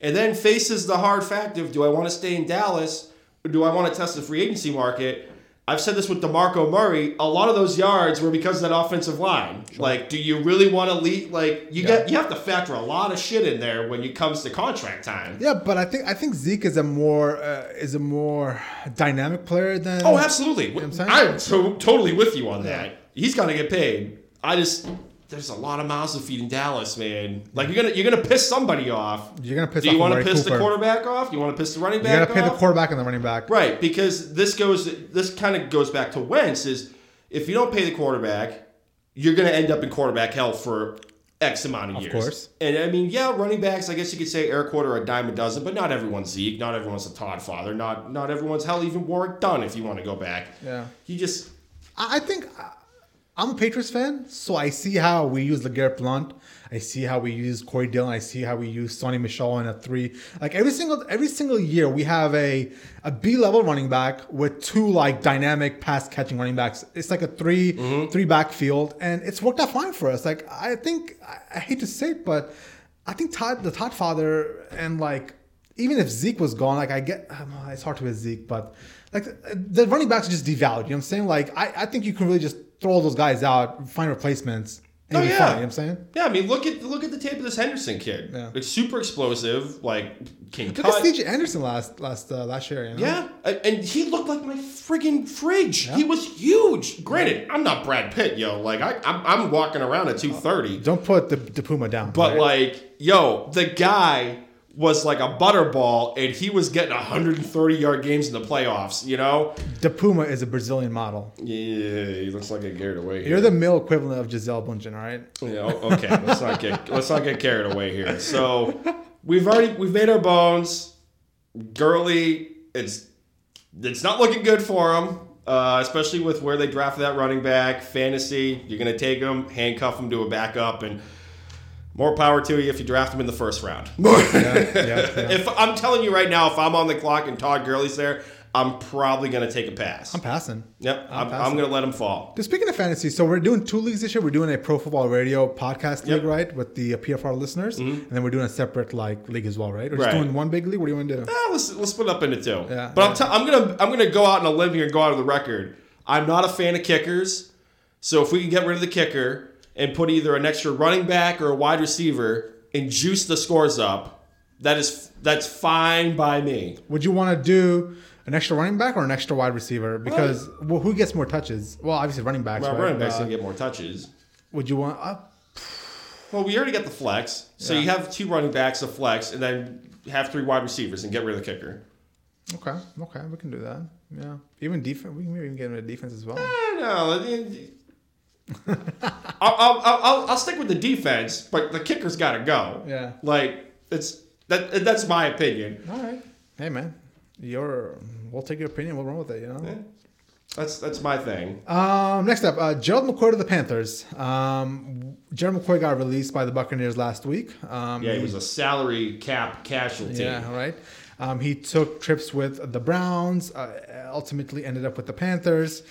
and then faces the hard fact of do I want to stay in Dallas or do I want to test the free agency market? I've said this with DeMarco Murray. A lot of those yards were because of that offensive line. Like, do you really want to lead? Like, you Yeah. got you have to factor a lot of shit in there when it comes to contract time. Yeah, but I think I think Zeke is a more uh, is a more dynamic player than. Oh, absolutely. what I'm saying? I'm to- totally with you on that. He's gonna get paid. I just there's a lot of mouths to feed in Dallas, man. Like you're gonna you're gonna piss somebody off. You're gonna piss Do off you want to piss the quarterback off? You want to piss the running back? You gotta pay the quarterback and the running back. right, because this goes this kind of goes back to Wentz is if you don't pay the quarterback, you're gonna end up in quarterback hell for X amount of, Of years. Of course. And I mean, yeah, running backs. I guess you could say Eric Quarter a dime a dozen, but not everyone's Zeke. Not everyone's a Todd Father. Not not everyone's hell even Warrick Dunn. If you want to go back, Yeah. you just I I think I'm a Patriots fan, so I see how we use LeGarrette Blunt. I see how we use Corey Dillon. I see how we use Sony Michel in a three. Like every single every single year, we have a a B level running back with two like dynamic pass catching running backs. It's like a 3 mm-hmm. three back field, and it's worked out fine for us. Like I think I, I hate to say it, but I think Todd the Todd father and like even if Zeke was gone, like I get, I don't know, it's hard to with Zeke, but like the running backs are just devalued. You know what I'm saying? Like I, I think you can really just throw all those guys out, find replacements, Oh, yeah. fine. You know what I'm saying? Yeah, I mean, look at look at the tape of this Henderson kid. Yeah. Like super explosive, like can Look cut. at CJ Anderson last last uh, last year. You know? Yeah, and he looked like my friggin' fridge. He was huge. Granted, I'm not Brad Pitt, yo. Like I, I'm, I'm walking around at 230, Don't put the, the Puma down. but right? like, yo, the guy was like a butterball, and he was getting 130 yard games in the playoffs. You know? the Puma is a Brazilian model. Yeah, he looks like a carried away. Here. You're the male equivalent of Gisele Bündchen, all right? Yeah, okay, let's not get let's not get carried away here. So we've already we've made our bones. Gurley, it's it's not looking good for him, uh, especially with where they drafted that running back. Fantasy, you're gonna take him, handcuff him to a backup, and more power to you if you draft him in the first round. [laughs] yeah, yeah. If I'm telling you right now, if I'm on the clock and Todd Gurley's there, I'm probably gonna take a pass. I'm passing. yep, I'm, I'm, passing. gonna let him fall. Just speaking of fantasy, so we're doing two leagues this year. We're doing a Pro Football Radio podcast league, Yep. right, with the uh, PFR listeners, and then we're doing a separate like league as well, right? Or just Right. doing one big league. What do you want to do? Ah, let's let's split up into two. Yeah, but I'm, yeah. t- I'm gonna I'm gonna go out on a limb here and go out on the record. I'm not a fan of kickers, so if we can get rid of the kicker and put either an extra running back or a wide receiver and juice the scores up, That is that's fine by me. Would you want to do an extra running back or an extra wide receiver? Because well, who gets more touches? Well, obviously running backs. Well, right? running backs Uh, get more touches. would you want? Uh, Well, we already got the flex, so Yeah. you have two running backs, a flex, and then have three wide receivers and get rid of the kicker. okay, okay, we can do that. Yeah, even defense. We can even get into defense as well. Eh, no, I'll, I'll, I'll, I'll stick with the defense, but the kicker's got to go. Yeah. like it's that that's my opinion. All right. Hey man, your we'll take your opinion. We'll run with it. You know. Eh, That's that's my thing. Um, next up, uh, Gerald McCoy to the Panthers. Um, Gerald McCoy got released by the Buccaneers last week. Um, Yeah, he was a salary cap casualty. Yeah, all right. Um, he took trips with the Browns. Uh, ultimately, ended up with the Panthers.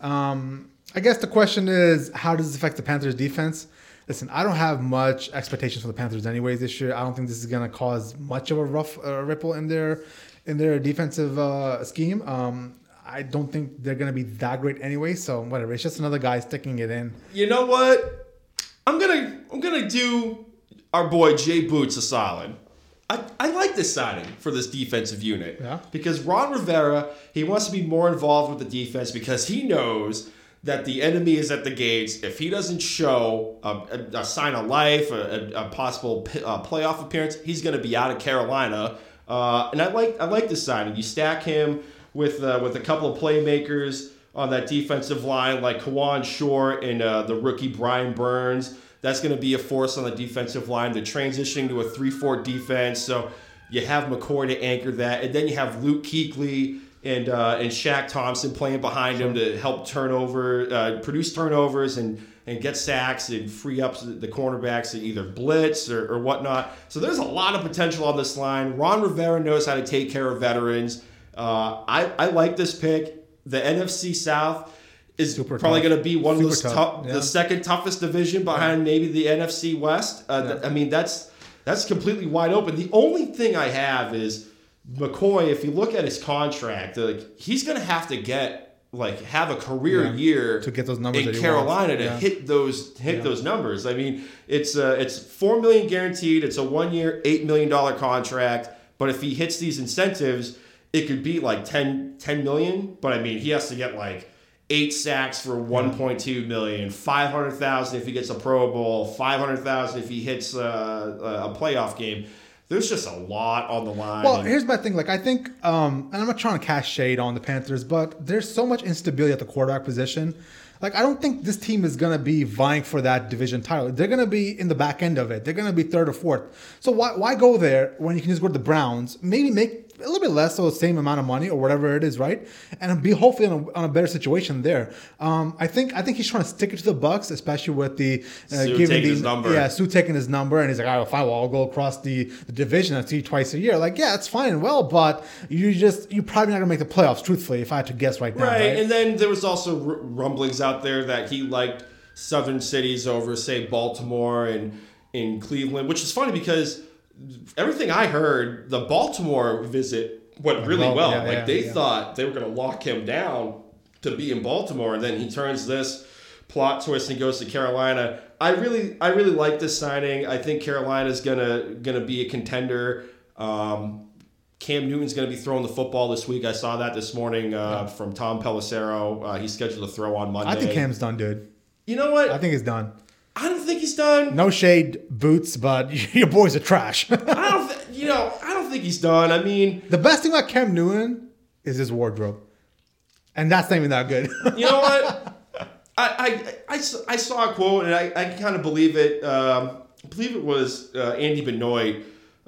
Um, I guess the question is, how does this affect the Panthers' defense? Listen, I don't have much expectations for the Panthers, anyways. This year, I don't think this is going to cause much of a rough uh, ripple in their in their defensive uh, scheme. Um, I don't think they're going to be that great anyway. So whatever, it's just another guy sticking it in. You know what? I'm gonna I'm gonna do our boy Jay Boots a solid. I, I like this signing for this defensive unit. Yeah. Because Ron Rivera, he wants to be more involved with the defense because he knows that the enemy is at the gates. If he doesn't show a, a, a sign of life, a, a, possible uh, playoff appearance, he's going to be out of Carolina. Uh, and I like I like this signing. You stack him with uh, with a couple of playmakers on that defensive line like Kawann Short and uh, the rookie Brian Burns. That's going to be a force on the defensive line. They're transitioning to a 3 4 defense. So you have McCoy to anchor that. And then you have Luke Kuechly and, uh, and Shaq Thompson playing behind him to help turnover, uh, produce turnovers and, and get sacks and free up the cornerbacks to either blitz or, or whatnot. So there's a lot of potential on this line. Ron Rivera knows how to take care of veterans. Uh, I, I like this pick. The NFC South is Super probably going to be one of those tough, yeah. the second toughest division behind maybe the NFC West. Uh, th- I mean, that's that's completely wide open. The only thing I have is McCoy. If you look at his contract, like he's going to have to get like have a career Yeah. year To get those numbers in Carolina to Yeah. hit those hit Yeah. those numbers. I mean, it's uh, it's four million guaranteed. It's a one year, eight million dollar contract. But if he hits these incentives, it could be like 10, 10 million. But I mean, he has to get like eight sacks for 1.2 million, 500,000 if he gets a Pro Bowl, 500,000 if he hits uh, a playoff game. There's just a lot on the line. Well, here's my thing. Like, I think, um, and I'm not trying to cast shade on the Panthers, but there's so much instability at the quarterback position. Like, I don't think this team is going to be vying for that division title. They're going to be in the back end of it. They're going to be third or fourth. So why why go there when you can just go to the Browns? Maybe make a little bit less, so the same amount of money or whatever it is, right? And be hopefully on a, on a better situation there. Um, I think I think he's trying to stick it to the Bucs, especially with the uh, Suh giving the his number. yeah Suh taking his number, and he's like, "All right, fine. Well, I'll go across the, the division and see you twice a year." Like, yeah, it's fine and well, but you just you're probably not gonna make the playoffs. Truthfully, if I had to guess right now, Right, right? and then there was also r- rumblings out there that he liked southern cities over, say, Baltimore and in Cleveland, which is funny because everything I heard, the Baltimore visit went really well, yeah, like yeah, they yeah. thought they were going to lock him down to be in Baltimore, and then he turns this plot twist and goes to Carolina. I really, I really like this signing. I think Carolina's gonna gonna be a contender. Um, Cam Newton's going to be throwing the football this week. I saw that this morning uh, from Tom Pelissero. Uh, he's scheduled to throw on Monday. I think Cam's done, dude. You know what? I think he's done. I don't think he's done. No shade, boots, but [laughs] your boys are trash. I don't. Th- you know, I don't think he's done. I mean, the best thing about Cam Newton is his wardrobe, and that's not even that good. [laughs] you know what? [laughs] I I I saw a quote and I, I kind of believe it. Um, I believe it was uh, Andy Benoit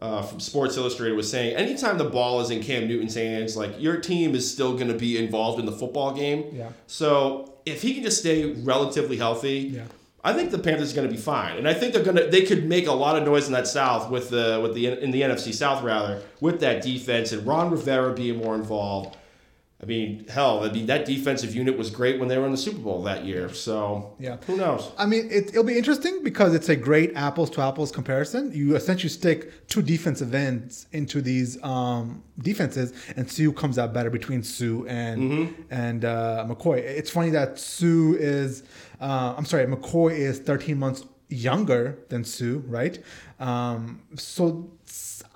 uh, from Sports Illustrated was saying anytime the ball is in Cam Newton's hands, like your team is still going to be involved in the football game. Yeah. So if he can just stay relatively healthy, Yeah. I think the Panthers are going to be fine, and I think they're going to they could make a lot of noise in that South with the with the in the NFC South rather with that defense and Ron Rivera being more involved. I mean, hell, I mean that defensive unit was great when they were in the Super Bowl that year. So Yeah. who knows? I mean, it, it'll be interesting because it's a great apples to apples comparison. You essentially stick two defensive ends into these um, defenses and see who comes out better between Suh and and uh, McCoy. It's funny that Suh is, uh, I'm sorry, McCoy is 13 months younger than Suh, right? Um, so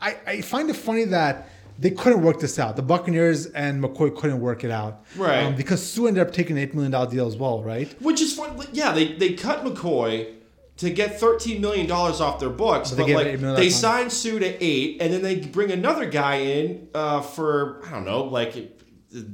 I, I find it funny that they couldn't work this out. The Buccaneers and McCoy couldn't work it out, Right. Um, because Suh ended up taking an eight million dollar deal as well, right? Which is fun. Yeah, they, they cut McCoy to get $13 million off their books. But But, they like, they signed Suh to eight, and then they bring another guy in uh, for, I don't know, like a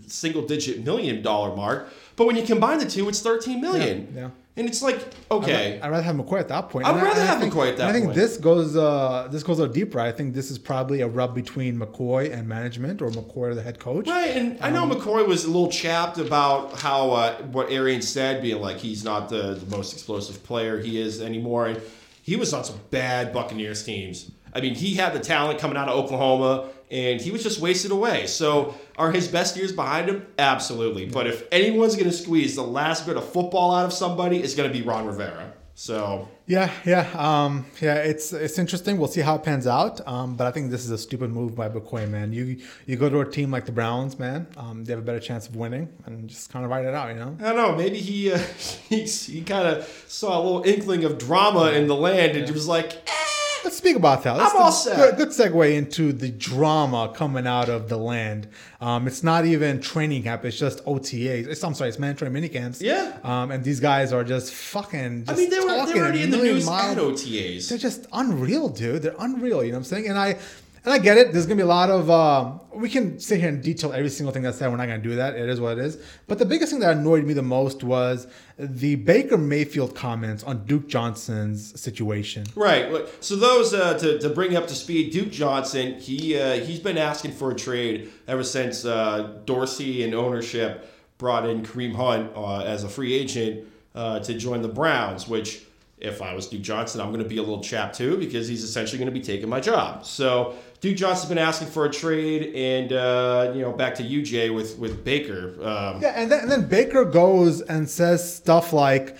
single digit million dollar mark. But when you combine the two, it's 13 million. Yeah, yeah. And it's like, okay. I'd rather have McCoy at that point. I'd And rather I have think- McCoy at that and I think point. this goes uh, this goes a deeper. I think this is probably a rub between McCoy and management, or McCoy the head coach. Right, and I know Um, McCoy was a little chapped about how uh, what Arian said, being like he's not the, the most explosive player he is anymore, and he was on some bad Buccaneers teams. I mean, he had the talent coming out of Oklahoma, and he was just wasted away. So, are his best years behind him? Absolutely. But if anyone's going to squeeze the last bit of football out of somebody, it's going to be Ron Rivera. So, Yeah, yeah, um, yeah. It's it's interesting. We'll see how it pans out. Um, but I think this is a stupid move by McCoy, man. You you go to a team like the Browns, man. Um, they have a better chance of winning, and just kind of write it out, you know. I don't know. Maybe he uh, [laughs] he, he kind of saw a little inkling of drama in the land, and he was like, eh, Let's speak about that. Let's, I'm all set. Good, good segue into the drama coming out of the land. Um, it's not even training camp; it's just OTAs. It's, I'm sorry, it's mandatory minicamps. Yeah. Um, and these guys are just fucking. Just I mean, they were, they were already in the news miles- at OTAs. They're just unreal, dude. They're unreal. You know what I'm saying? And I and I get it. There's gonna be a lot of. Um, we can sit here and detail every single thing that's said. We're not gonna do that. It is what it is. But the biggest thing that annoyed me the most was the Baker Mayfield comments on Duke Johnson's situation. Right. So those uh, to, to bring up to speed, Duke Johnson, he uh, he's been asking for a trade ever since uh, Dorsey and ownership brought in Kareem Hunt uh, as a free agent uh, to join the Browns. Which, if I was Duke Johnson, I'm going to be a little chapped too because he's essentially going to be taking my job. So Duke Johnson's been asking for a trade, and uh, you know back to UJ with with Baker. Um, Yeah, and then, and then Baker goes and says stuff like,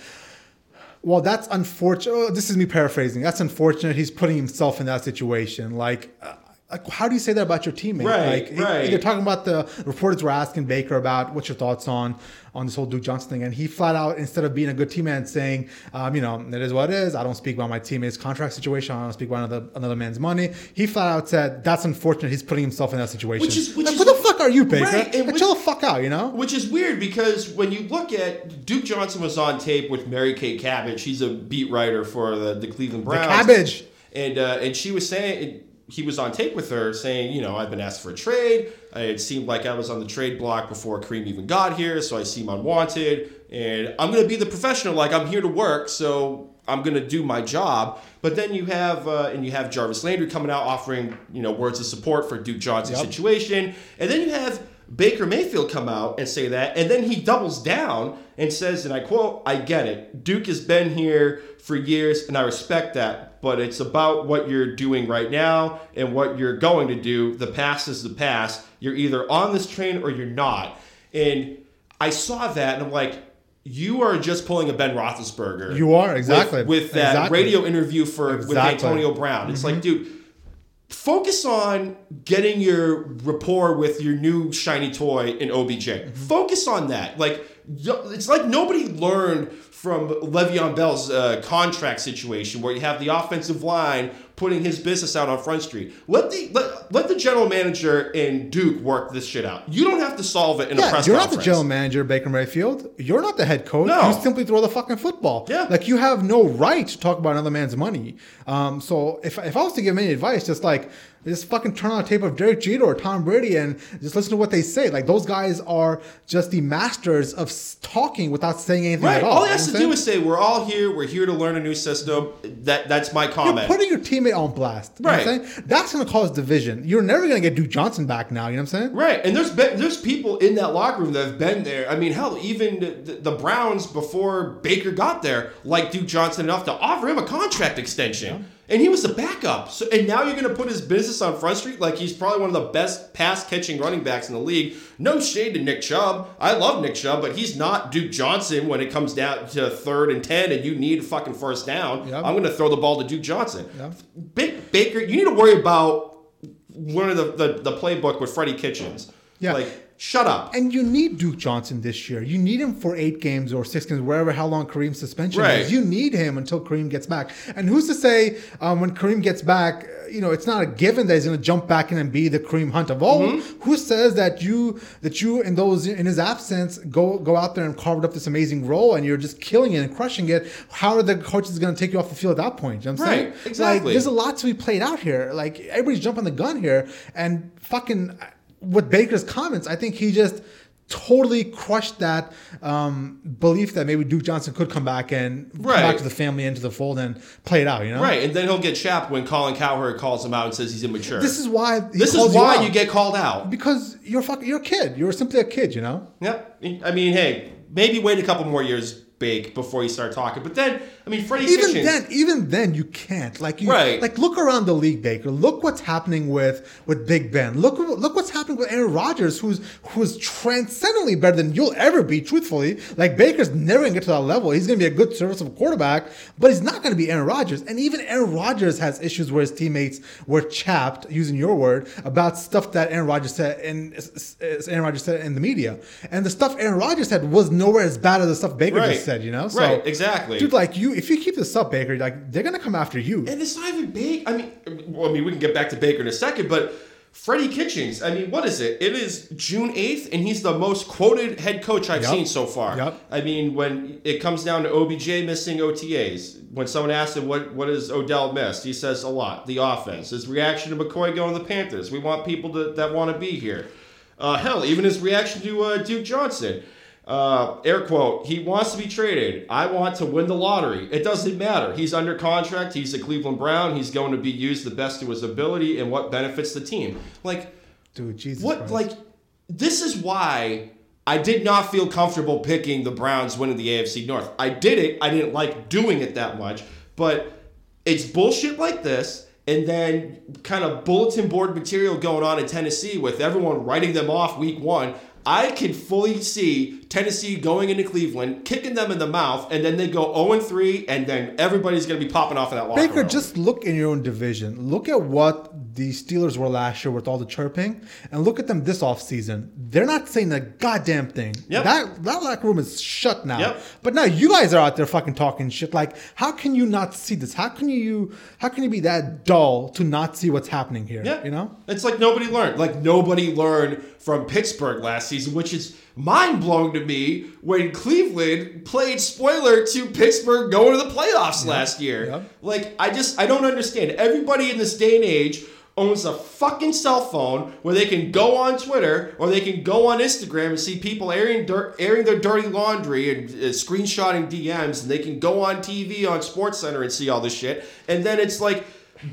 "Well, that's unfortunate." Oh, this is me paraphrasing. That's unfortunate. He's putting himself in that situation. Like, uh, like how do you say that about your teammate? Right, like, right. You're talking about the reporters were asking Baker about what's your thoughts on on this whole Duke Johnson thing, and he flat out, instead of being a good teammate, and saying, um, "You know, it is what it is. I don't speak about my teammate's contract situation. I don't speak about another another man's money." He flat out said, "That's unfortunate. He's putting himself in that situation." Which is- which like, is- who the fuck are you, Baker? Right, and which- chill the fuck out, you know? Which is weird because when you look at Duke Johnson was on tape with Mary Kay Cabot. She's a beat writer for the, the Cleveland Browns. Cabot. And uh, and she was saying he was on tape with her saying, you know, I've been asked for a trade. It seemed like I was on the trade block before Kareem even got here, so I seem unwanted. And I'm going to be the professional, like I'm here to work, so I'm going to do my job. But then you have uh, and you have Jarvis Landry coming out offering you know words of support for Duke Johnson's Yep. situation, and then you have Baker Mayfield come out and say that, and then he doubles down and says, and I quote, I get it. Duke has been here for years, and I respect that, but it's about what you're doing right now and what you're going to do. The past is the past. You're either on this train or you're not. And I saw that, and I'm like, you are just pulling a Ben Roethlisberger. You are, exactly. with, that Exactly. radio interview for with Antonio Brown. It's like, mm-hmm. dude, focus on getting your rapport with your new shiny toy in OBJ. Mm-hmm. Focus on that. Like it's like nobody learned from Le'Veon Bell's uh, contract situation where you have the offensive line putting his business out on Front Street. Let the let, let the general manager and Duke work this shit out. You don't have to solve it in a Yeah, press you're conference. not the general manager, Baker Mayfield. You're not the head coach. No. You simply throw the fucking football. Yeah. Like you have no right to talk about another man's money. Um, so if, if I was to give him any advice, just like just fucking turn on a tape of Derek Jeter or Tom Brady and just listen to what they say. Like those guys are just the masters of talking without saying anything Right. at all. All he has to do is say, "We're all here. We're here to learn a new system." That that's my comment. You're putting your teammate on blast. You know Right. That's going to cause division. You're never going to get Duke Johnson back now. You know what I'm saying? Right, and there's been, there's people in that locker room that have been there. I mean, hell, even the, the Browns before Baker got there liked Duke Johnson enough to offer him a contract extension, and he was the backup. So, and now you're going to put his business on Front Street like he's probably one of the best pass catching running backs in the league. No shade to Nick Chubb. I love Nick Chubb, but he's not Duke Johnson when it comes down to third and ten, and you need fucking first down. Yep. I'm going to throw the ball to Duke Johnson. Yep. Ba- Baker, you need to worry about learning the, the, the playbook with Freddie Kitchens. Yeah. Like, shut up. And you need Duke Johnson this year. You need him for eight games or six games, wherever how long Kareem's suspension Right. is. You need him until Kareem gets back. And who's to say um, when Kareem gets back, uh, you know, it's not a given that he's going to jump back in and be the Kareem Hunt of old. Mm-hmm. Who says that you that you in those in his absence go go out there and carved up this amazing role and you're just killing it and crushing it? How are the coaches going to take you off the field at that point? You know what I'm saying? Right, exactly. Like, there's a lot to be played out here. Like everybody's jumping the gun here, and fucking with Baker's comments, I think he just totally crushed that um, belief that maybe Duke Johnson could come back and come back to the family into the fold and play it out. You know, Right, and then he'll get chapped when Colin Cowherd calls him out and says he's immature. This is why. this is why out. you get called out. because you're fucking you're a kid. You're simply a kid. You know. Yep. I mean, hey, maybe wait a couple more years, Bake, before you start talking. But then, I mean, Freddie even Kitchens. then, even then, you can't. Like, you, Right. Like, look around the league, Baker. Look what's happening with with Big Ben. Look, look what's happening with Aaron Rodgers, who's who's transcendently better than you'll ever be. Truthfully, like Baker's never gonna get to that level. He's gonna be a good serviceable quarterback, but he's not gonna be Aaron Rodgers. And even Aaron Rodgers has issues where his teammates were chapped, using your word, about stuff that Aaron Rodgers said and Aaron Rodgers said in the media. And the stuff Aaron Rodgers said was nowhere as bad as the stuff Baker Right. just said. You know, so, Right, exactly. dude. Like you, if you keep this up, Baker, like they're gonna come after you. And it's not even Baker. I mean, well, I mean, we can get back to Baker in a second, but Freddie Kitchens. I mean, what is it? It is June eighth, and he's the most quoted head coach I've Yep. seen so far. Yep. I mean, when it comes down to OBJ missing OTAs, when someone asks him what what has Odell missed, he says a lot. The offense, his reaction to McCoy going to the Panthers. We want people to, that want to be here. Uh, hell, even his reaction to uh, Duke Johnson. Uh, air quote, he wants to be traded. I want to win the lottery. It doesn't matter. He's under contract. He's a Cleveland Brown. He's going to be used the best to his ability and what benefits the team. Like, Dude, Jesus. what, Christ. like, this is why I did not feel comfortable picking the Browns winning the AFC North. I did it. I didn't like doing it that much, but it's bullshit like this. And then kind of bulletin board material going on in Tennessee with everyone writing them off week one. I can fully see Tennessee going into Cleveland, kicking them in the mouth, and then they go 0 3, and then everybody's going to be popping off in that locker Baker, room. just look in your own division. Look at what the Steelers were last year with all the chirping, and look at them this offseason. They're not saying a goddamn thing. Yep. That that locker room is shut now. Yep. But now you guys are out there fucking talking shit. Like, how can you not see this? How can you how can you be that dull to not see what's happening here? Yeah. You know? It's like nobody learned. Like nobody learned from Pittsburgh last season, which is mind blowing to me when Cleveland played spoiler to Pittsburgh going to the playoffs last year. Like I just I don't understand. Everybody in this day and age owns a fucking cell phone where they can go on Twitter or they can go on Instagram and see people airing dirt, airing their dirty laundry and uh, screenshotting DMs, and they can go on TV on Sports Center and see all this shit. And then it's like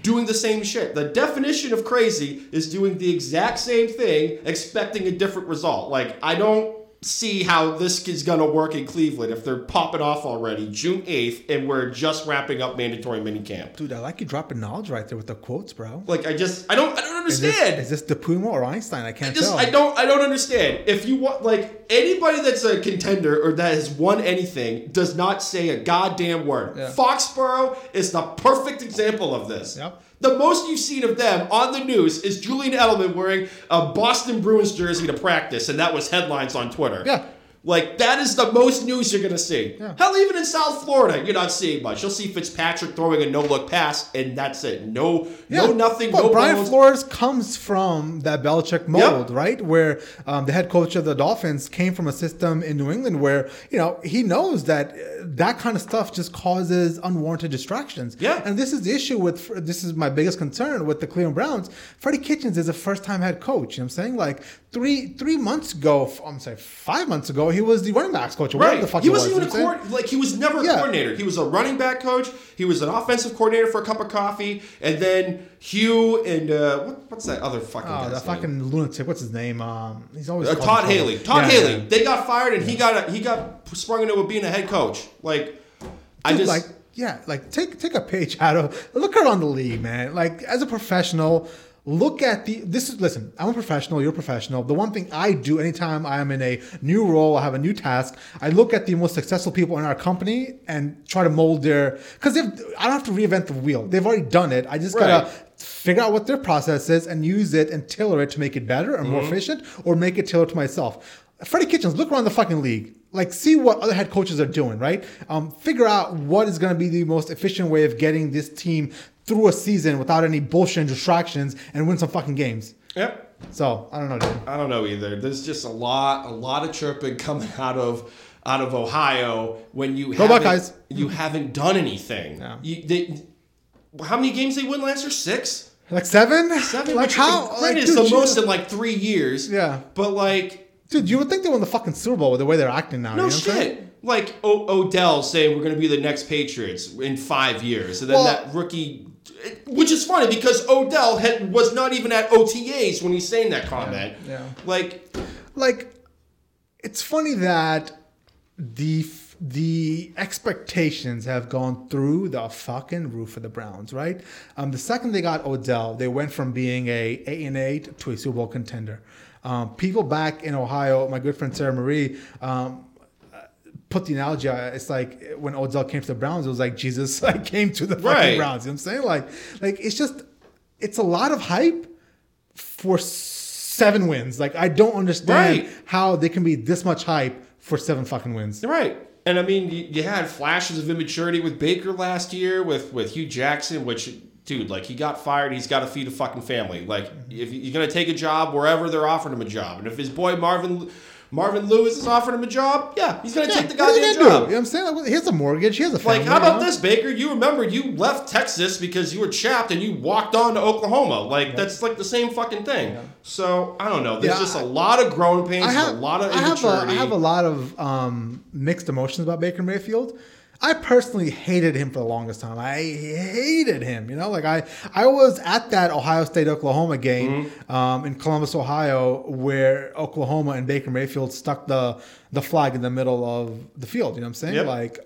doing the same shit. The definition of crazy is doing the exact same thing, expecting a different result. Like I don't see how this is gonna work in Cleveland if they're popping off already June eighth, and we're just wrapping up mandatory minicamp. Dude, I like you dropping knowledge right there with the quotes, bro. Like I just I don't I don't Is this, understand. is this De Puma or Einstein? I can't just tell. I don't I don't understand. If you want like anybody that's a contender or that has won anything does not say a goddamn word. Yeah. Foxborough is the perfect example of this. Yep. The most you've seen of them on the news is Julian Edelman wearing a Boston Bruins jersey to practice, and that was headlines on Twitter. Yeah. Like that is the most news you're gonna see. Yeah. Hell, even in South Florida, you're not seeing much. You'll see Fitzpatrick throwing a no look pass, and that's it. No, no nothing. But no Brian bones. Flores comes from that Belichick mold, Yep. right? Where um, the head coach of the Dolphins came from a system in New England where you know he knows that uh, that kind of stuff just causes unwarranted distractions. Yeah. and this is the issue with this is my biggest concern with the Cleveland Browns. Freddie Kitchens is a first time head coach. You know what I'm saying? Like three three months ago, I'm sorry, five months ago, he was the running backs coach. Or Right. the fuck he he wasn't was, even a you know what I'm saying? coordinator. Like he was never a Yeah. coordinator. He was a running back coach. He was an offensive coordinator for a cup of coffee, and then Hue and uh, what, what's that other fucking Oh, that name? fucking lunatic. What's his name? Um, he's always Uh, Todd. Haley. Todd Yeah, Haley. yeah. They got fired, and he got he got sprung into being a head coach. Like I just like yeah, like take take a page [laughs] out of look around the league, man. Like as a professional, look at the this is listen i'm a professional you're a professional. The one thing i do anytime i'm in a new role i have a new task i look at the most successful people in our company and try to mold their because if, i don't have to reinvent the wheel. They've already done it. I just gotta figure out what their process is and use it and tailor it to make it better and Mm-hmm. more efficient or make it tailored to myself. Freddie kitchens look around the fucking league. Like see what other head coaches are doing right? Um, figure out what is going to be the most efficient way of getting this team through a season without any bullshit and distractions and win some fucking games Yep. so I don't know, dude. I don't know either. There's just a lot, a lot of chirping [laughs] coming out of out of Ohio when you Go haven't, Buckeyes. you haven't done anything. You, they, how many games they win last year? Six. Like seven? Seven. Like how? Like, dude, the most in like three years. Yeah. But like, Dude, you would think they won the fucking Super Bowl with the way they're acting now. no you know what I'm saying? shit. Like o- Odell saying we're going to be the next Patriots in five years, and then Well- that rookie. Which is funny because Odell had, was not even at OTAs when he's saying that comment. Yeah. Like, Like, it's funny that the the expectations have gone through the fucking roof for the Browns, right? Um, the second they got Odell, they went from being a eight and eight to a Super Bowl contender. Um, people back in Ohio, my good friend Sarah Marie, um, put the analogy. uh, It's like when Odell came to the Browns, it was like Jesus [laughs] like came to the fucking Right. Browns. You know what I'm saying? Like, like it's just it's a lot of hype for seven wins. Like I don't understand Right. how they can be this much hype for seven fucking wins. Right. And I mean, you, you had flashes of immaturity with Baker last year, with with Hue Jackson, which, dude, like he got fired. He's got to feed a fucking family. Like, if you're gonna take a job wherever they're offering him a job, and if his boy Marvin Marvin Lewis is offering him a job, yeah, he's gonna take the what are you goddamn do? You know what I'm saying? Like, he has a mortgage. He has a family. Like, how about this, Baker? You remember you left Texas because you were chapped and you walked on to Oklahoma. Like, that's like the same fucking thing. So I don't know. There's Yeah, just I- a lot of growing pains, I have a lot of I have a, have a lot of um, mixed emotions about Baker Mayfield. I personally hated him for the longest time. I hated him. You know, like I I was at that Ohio State Oklahoma game Mm-hmm. um, in Columbus, Ohio, where Oklahoma and Baker Mayfield stuck the the flag in the middle of the field. You know what I'm saying? Yep. Like.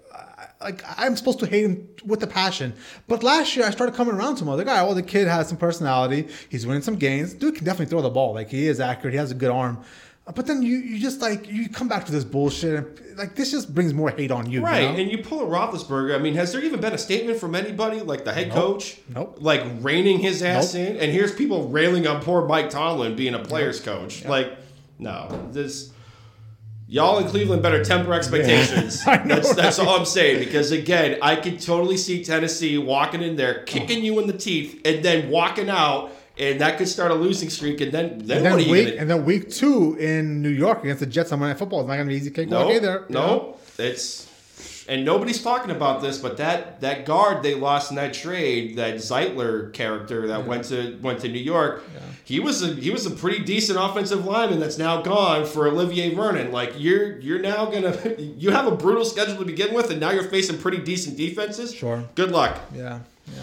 Like I'm supposed to hate him with a passion, but last year I started coming around to him. I was like, all right, well, the kid has some personality. He's winning some games. Dude can definitely throw the ball. Like he is accurate. He has a good arm. But then you, you just like you come back to this bullshit. And, like this just brings more hate on you. Right, You know? and you pull a Roethlisberger. I mean, has there even been a statement from anybody, like the head coach, Nope. like reining his ass Nope. in? And here's people railing on poor Mike Tomlin being a player's coach. Like, no, this. Y'all in Cleveland better temper expectations. [laughs] I know, that's that's all I'm saying. Because again, I could totally see Tennessee walking in there, kicking you in the teeth, and then walking out, and that could start a losing streak. And then, then, and what are then you week gonna and then week two in New York against the Jets on Monday Night Football is not going to be easy cakewalk no, either. know? No, it's and nobody's talking about this, but that that guard they lost in that trade, that Zeitler character that went to went to New York, he was a he was a pretty decent offensive lineman that's now gone for Olivier Vernon. Like you're you're now gonna [laughs] you have a brutal schedule to begin with, and now you're facing pretty decent defenses. Sure. Good luck. Yeah, yeah.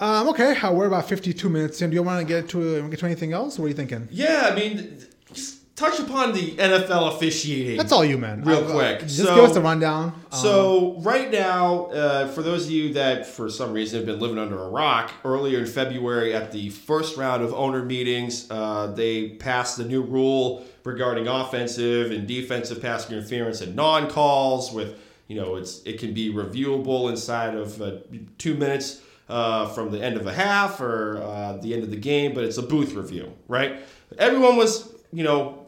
Um, okay, uh, we're about 52 minutes in. Do you want to get to get to anything else? What are you thinking? Yeah, I mean, just touch upon the NFL officiating. That's all you, man. Real Uh, quick. Just So- give us the rundown. Um, So right now, uh, for those of you that for some reason have been living under a rock, earlier in February at the first round of owner meetings, uh, they passed the new rule regarding offensive and defensive pass interference and non-calls. With you know, it's it can be reviewable inside of uh, two minutes. Uh, from the end of a half or uh, the end of the game, but it's a booth review, right? Everyone was, you know,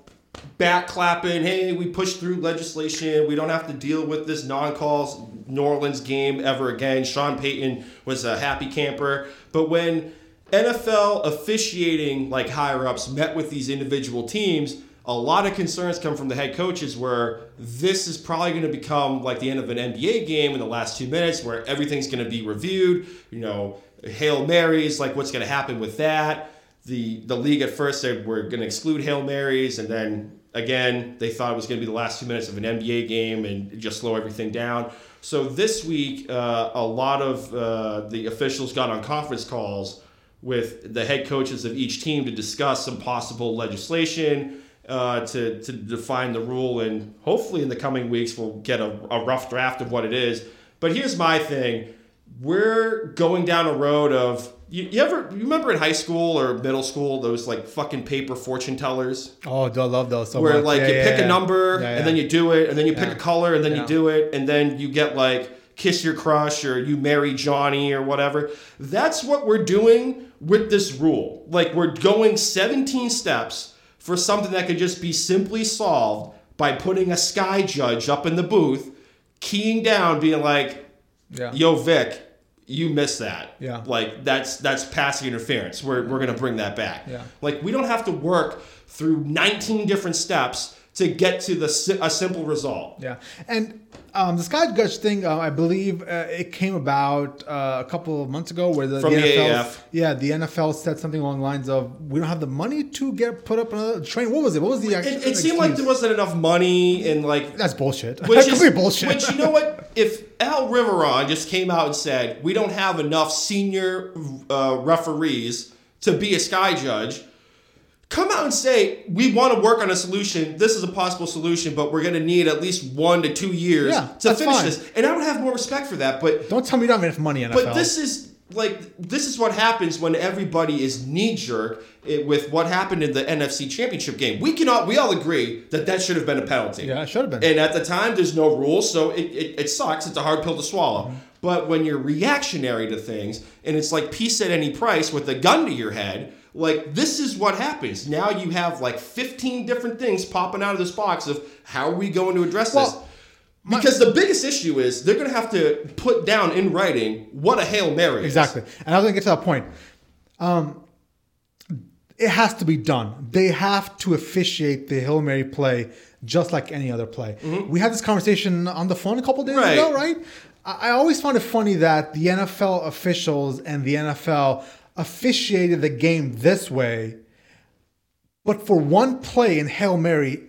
back clapping, hey, we pushed through legislation. We don't have to deal with this non calls New Orleans game ever again. Sean Payton was a happy camper. But when NFL officiating, like higher ups, met with these individual teams, a lot of concerns come from the head coaches where this is probably going to become like the end of an NBA game in the last two minutes where everything's going to be reviewed. You know, Hail Marys, like what's going to happen with that the the league at first said we're going to exclude hail marys, and then again they thought it was going to be the last two minutes of an NBA game and just slow everything down. So this week, uh, a lot of uh, the officials got on conference calls with the head coaches of each team to discuss some possible legislation uh, to to define the rule, and hopefully in the coming weeks we'll get a, a rough draft of what it is. But here's my thing we're going down a road of you, you ever you remember in high school or middle school those like fucking paper fortune tellers Oh, I love those so where much. like Yeah, you yeah, pick yeah. a number and then you do it and then you pick a color and then you do it and then you get like kiss your crush or you marry Johnny or whatever. That's what we're doing with this rule. Like we're going 17 steps for something that could just be simply solved by putting a sky judge up in the booth, keying down, being like, Yeah. "Yo, Vic, you missed that. Yeah. Like that's that's passing interference. We're we're gonna bring that back. Yeah. Like we don't have to work through 19 different steps to get to the a simple result. Yeah, and um, the Sky Judge thing, uh, I believe uh, it came about uh, a couple of months ago, where the, From the NFL, AAF. yeah, the NFL said something along the lines of, "We don't have the money to get put up another train." What was it? What was the? It, it seemed like there wasn't enough money and like That's bullshit. which [laughs] That's is bullshit. Which you know what? If Al Riveron just came out and said we don't have enough senior uh, referees to be a sky judge, come out and say we want to work on a solution. This is a possible solution, but we're going to need at least one to two years Yeah, to finish fine. this. And I would have more respect for that. But don't tell me you don't have enough money in NFL. but this is like this is what happens when everybody is knee jerk eh, with what happened in the NFC Championship game. We cannot we all agree that that should have been a penalty. yeah, it should have been. And at the time, there's no rules, so it, it, it sucks. It's a hard pill to swallow. Mm-hmm. But when you're reactionary to things, and it's like peace at any price with a gun to your head, like this is what happens. Now you have like 15 different things popping out of this box of how are we going to address Well, this? Because the biggest issue is they're going to have to put down in writing what a Hail Mary is. Exactly. And I was going to get to that point. Um, it has to be done. They have to officiate the Hail Mary play just like any other play. We had this conversation on the phone a couple days Mm-hmm. Right. ago, right? I I always found it funny that the NFL officials and the NFL officiated the game this way, but for one play in Hail Mary,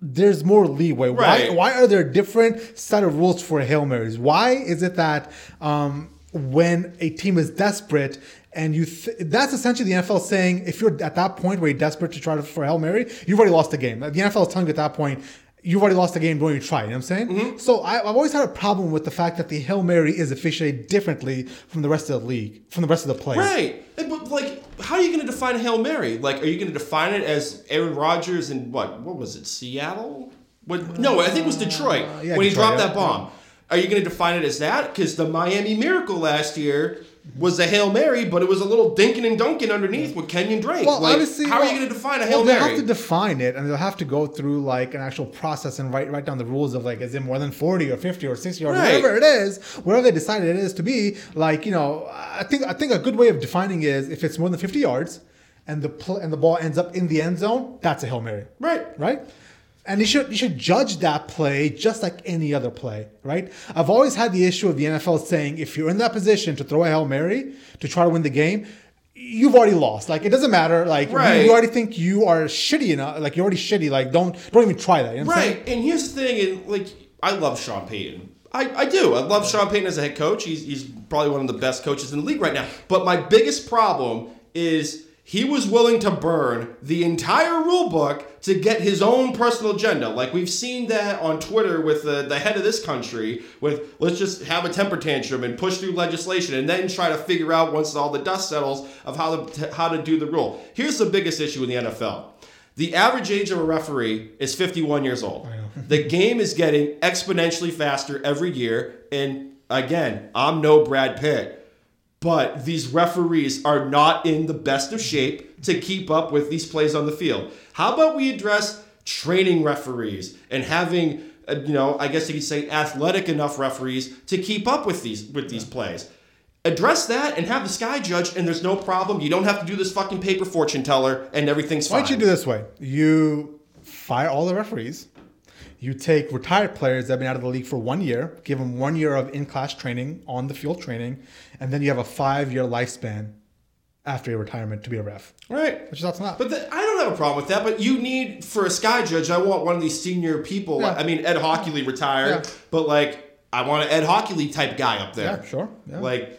there's more leeway. Why, Right. why are there different set of rules for Hail Marys? Why is it that um, when a team is desperate and you th- that's essentially the NFL saying if you're at that point where you're desperate to try to, for Hail Mary, you've already lost the game. The NFL is telling you at that point, you've already lost the game, don't try. You know what I'm saying? Mm-hmm. So I, I've always had a problem with the fact that the Hail Mary is officiated differently from the rest of the league, from the rest of the plays. Right. And, But like, how are you going to define a hail mary? Like, are you going to define it as Aaron Rodgers and what? What was it? Seattle? What? No, I think it was Detroit Uh, yeah, when he dropped yeah. that bomb. Are you going to define it as that? Because the Miami Miracle last year was a hail mary, but it was a little dinking and dunking underneath with Kenyon Drake. Well, like, obviously, how are you going to define a well, mary? they mary? have to define it, and they'll have to go through like an actual process and write write down the rules of like, is it more than forty or fifty or sixty or Right. whatever it is, whatever they decided it is to be. Like, you know, I think I think a good way of defining is if it's more than fifty yards, and the pl- and the ball ends up in the end zone, that's a hail mary, right. right? And you should you should judge that play just like any other play, right? I've always had the issue of the NFL saying if you're in that position to throw a hail mary to try to win the game, you've already lost. Like it doesn't matter. Like you- Right. you, already think you are shitty enough. Like you're already shitty. Like don't don't even try that. You know what I'm saying? Right. And here's the thing, and like I love Sean Payton. I, I do. I love Sean Payton as a head coach. He's, he's probably one of the best coaches in the league right now. But my biggest problem is he was willing to burn the entire rule book to get his own personal agenda. Like we've seen that on Twitter with the, the head of this country with let's just have a temper tantrum and push through legislation and then try to figure out once all the dust settles of how to how to do the rule. Here's the biggest issue in the NFL. The average age of a referee is 51 years old. the game is getting exponentially faster every year. And again, I'm no Brad Pitt, but these referees are not in the best of shape to keep up with these plays on the field. How about we address training referees and having, uh, you know, I guess you could say athletic enough referees to keep up with these with these plays. Address that and have the sky judge, and there's no problem. You don't have to do this fucking paper fortune teller, and everything's fine. Why don't you do this way? You fire all the referees. You take retired players that have been out of the league for one year, give them one year of in-class training, on the field training, and then you have a five-year lifespan after your retirement to be a ref. Right. What's your thoughts on that? But the, I don't have a problem with that. But you need for a sky judge. I want one of these senior people. Yeah. I mean, Ed Hochuli retired, Yeah. but like I want an Ed Hochuli type guy up there. yeah, sure. Yeah. Like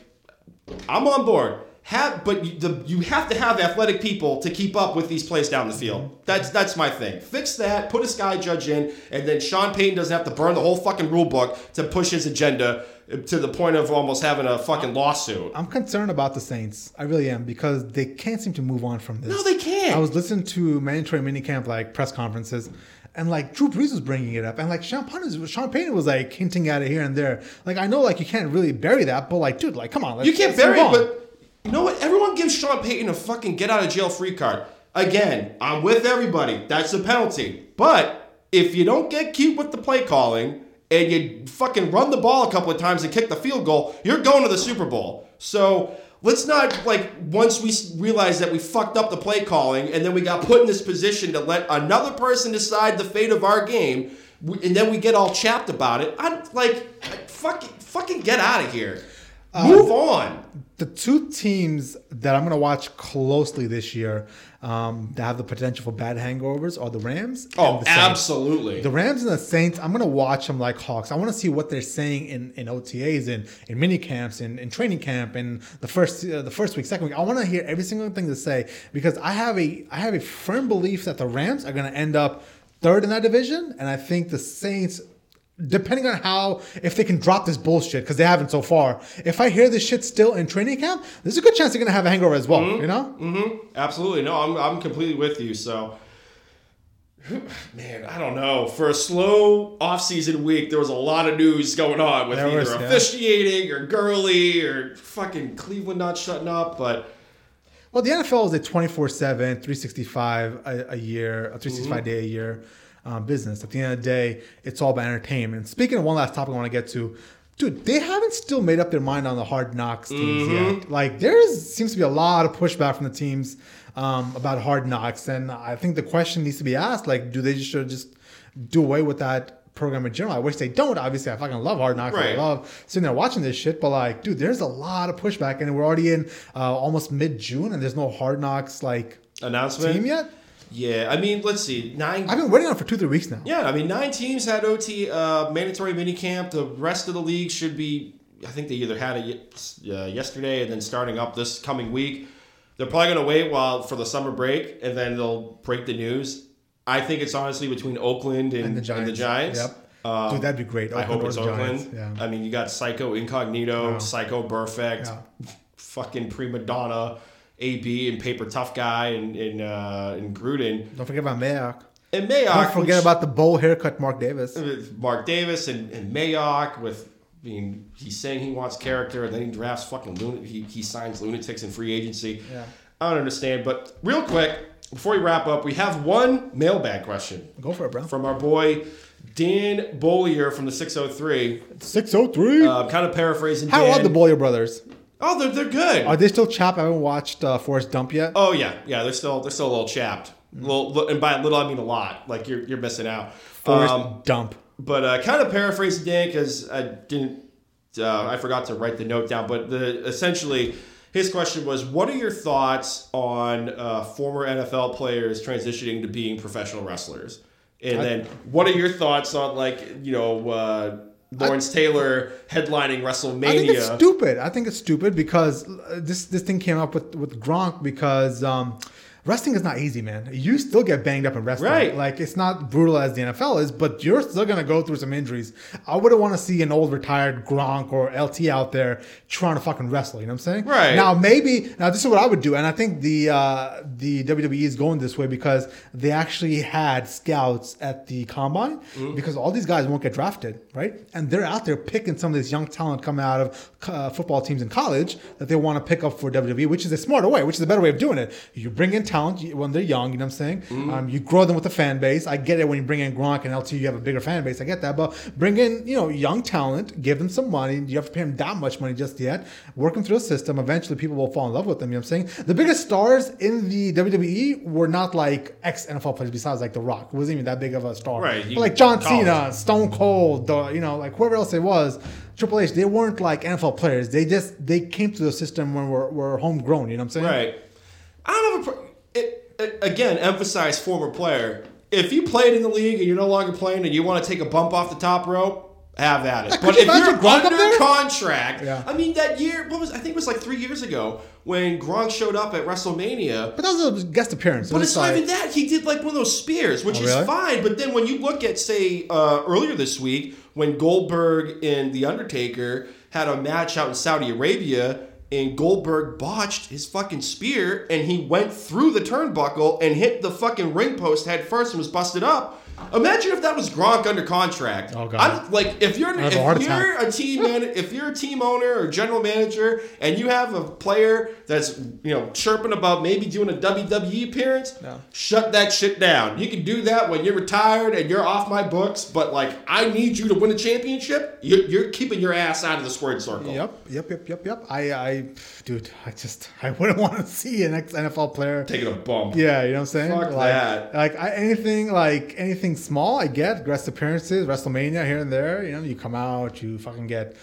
I'm on board. Have but you, the, you have to have athletic people to keep up with these plays down the field. Mm-hmm. That's that's my thing. Fix that. Put a sky judge in, and then Sean Payton doesn't have to burn the whole fucking rule book to push his agenda. Uh, to the point of almost having a fucking lawsuit. I'm concerned about the Saints. I really am because they can't seem to move on from this. No, they can't. I was listening to mandatory minicamp like press conferences, and like Drew Brees was bringing it up, and like Sean Payton, Sean Payton was like hinting at it here and there. Like I know, like you can't really bury that, but like, dude, like come on, let's, You can't bury it, but you know what? Everyone gives Sean Payton a fucking get out of jail free card. Again, I'm with everybody. That's the penalty. But if you don't get cute with the play calling and you fucking run the ball a couple of times and kick the field goal, you're going to the Super Bowl. So let's not like once we realize that we fucked up the play calling and then we got put in this position to let another person decide the fate of our game, and then we get all chapped about it. I'm like, fucking, fucking get out of here. Um, Move on. The two teams that I'm going to watch closely this year um, that have the potential for bad hangovers are the Rams. Oh, and the absolutely. The Rams and the Saints, I'm gonna watch them like hawks. I want to see what they're saying in, in OTAs, in in mini camps, in, in training camp, and the first uh, the first week, second week. I want to hear every single thing to say because I have a I have a firm belief that the Rams are gonna end up third in that division, and I think the Saints. Depending on how, if they can drop this bullshit, because they haven't so far. If I hear this shit still in training camp, there's a good chance they're gonna have a hangover as well. You know? Mm-hmm. Absolutely. No, I'm, I'm completely with you. So, man, I don't know. For a slow off-season week, there was a lot of news going on with There either was, yeah. officiating or Gurley or fucking Cleveland not shutting up. But Well, the NFL is a 24 7, 365 a, a year, a 365 Mm-hmm. day a year um, business. At the end of the day, it's all about entertainment. Speaking of one last topic I want to get to, dude, they haven't still made up their mind on the hard knocks teams Mm-hmm. yet. Like, there seems to be a lot of pushback from the teams um, about hard knocks. And I think the question needs to be asked like, do they just should just do away with that? program in general. I wish they don't. Obviously, I fucking love Hard Knocks. I love sitting there watching this shit. But like, dude, there's a lot of pushback, and we're already in uh, almost mid June, and there's no Hard Knocks like announcement. team yet. Yeah, I mean, let's see. 9 I've been waiting on it for two, three weeks now. Yeah, I mean, nine teams had OT uh, mandatory minicamp. The rest of the league should be. I think they either had it uh, yesterday and then starting up this coming week. They're probably going to wait while for the summer break and then they'll break the news. I think it's honestly between Oakland and, And the and Giants. the Giants. Yep. Um, Dude, that'd be great. I hope it's Oakland. Yeah. I mean, you got Psycho Incognito, Yeah. Psycho Burfict, Yeah. fucking prima donna, AB, and Paper Tough Guy, and and, uh, and Gruden, Don't forget about Mayock. and Mayock. Don't forget which- about the bowl haircut, Mark Davis. Mark Davis and, and Mayock with being he's saying he wants character and then he drafts fucking lun- he, he signs lunatics in free agency. Yeah. I don't understand. But real quick, before we wrap up, we have one mailbag question Go for it, bro. from our boy Dan Bollier from the 603. Six oh three. Uh, kind of paraphrasing. How Dan. are the Boyer brothers? Oh, they're, they're good. Are they still chapped? I haven't watched uh, Forrest Dump yet. oh yeah, yeah. They're still they're still a little chapped. Little, and by little I mean a lot. Like you're you're missing out. Forrest Um, Dump. but uh, kind of paraphrasing Dan because I didn't, uh, I forgot to write the note down. But the essentially, his question was, "What are your thoughts on uh, former NFL players transitioning to being professional wrestlers?" And I- then, what are your thoughts on like you know Lawrence Taylor headlining WrestleMania? I think it's stupid. I think it's stupid because this this thing came up with with Gronk because um, wrestling is not easy, man. You still get banged up in wrestling. Right. Like it's not brutal as the NFL is, but you're still gonna go through some injuries. I wouldn't want to see an old retired Gronk or LT out there trying to fucking wrestle. You know what I'm saying? Right. Now maybe now this is what I would do, and I think the uh, the WWE is going this way because they actually had scouts at the combine Mm-hmm. because all these guys won't get drafted, right? And they're out there picking some of this young talent coming out of uh, football teams in college that they want to pick up for WWE, which is a smarter way, which is a better way of doing it. You bring in talent when they're young, you know what I'm saying? Mm-hmm. Um, you grow them with a fan base. I get it when you bring in Gronk and LT, you have a bigger fan base. I get that, but bring in you know young talent, give them some money. You have to pay them that much money just yet. Work them through a system. Eventually, people will fall in love with them. You know what I'm saying? The biggest stars in the WWE were not like ex NFL players. Besides like The Rock, who wasn't even that big of a star. Right, But like John college. Cena, Stone Cold, the, you know, like whoever else it was, Triple H, they weren't like NFL players. They just they came to the system when we're, we're homegrown. You know what I'm saying? Right. I don't have a. Pro- it, it, again, emphasize former player. If you played in the league and you're no longer playing and you want to take a bump off the top rope, have at it. Could But if you're under contract, Yeah. I mean that year, what was I think it was like three years ago when Gronk showed up at WrestleMania. But that was a guest appearance. But it's not like- even that. He did like one of those spears, which Oh, is really? fine. But then when you look at, say, uh, earlier this week, when Goldberg and The Undertaker had a match out in Saudi Arabia, and Goldberg botched his fucking spear, and he went through the turnbuckle and hit the fucking ring post head first and was busted up. Imagine if that was Gronk under contract. Oh, God. I'm, like if you're I'd a if you're a team man, if you're a team owner or general manager, and you have a player that's you know chirping about maybe doing a WWE appearance, Yeah. shut that shit down. You can do that when you're retired and you're off my books. But like, I need you to win a championship. You're, you're keeping your ass out of the squared circle. Yep, yep, yep, yep, yep. I, I, dude, I just, I wouldn't [laughs] want to see an ex NFL player. Taking a bump. Yeah, you know what I'm saying? Fuck like, that. Like I, anything, like anything small, I get guest appearances, WrestleMania here and there. You know, you come out, you fucking get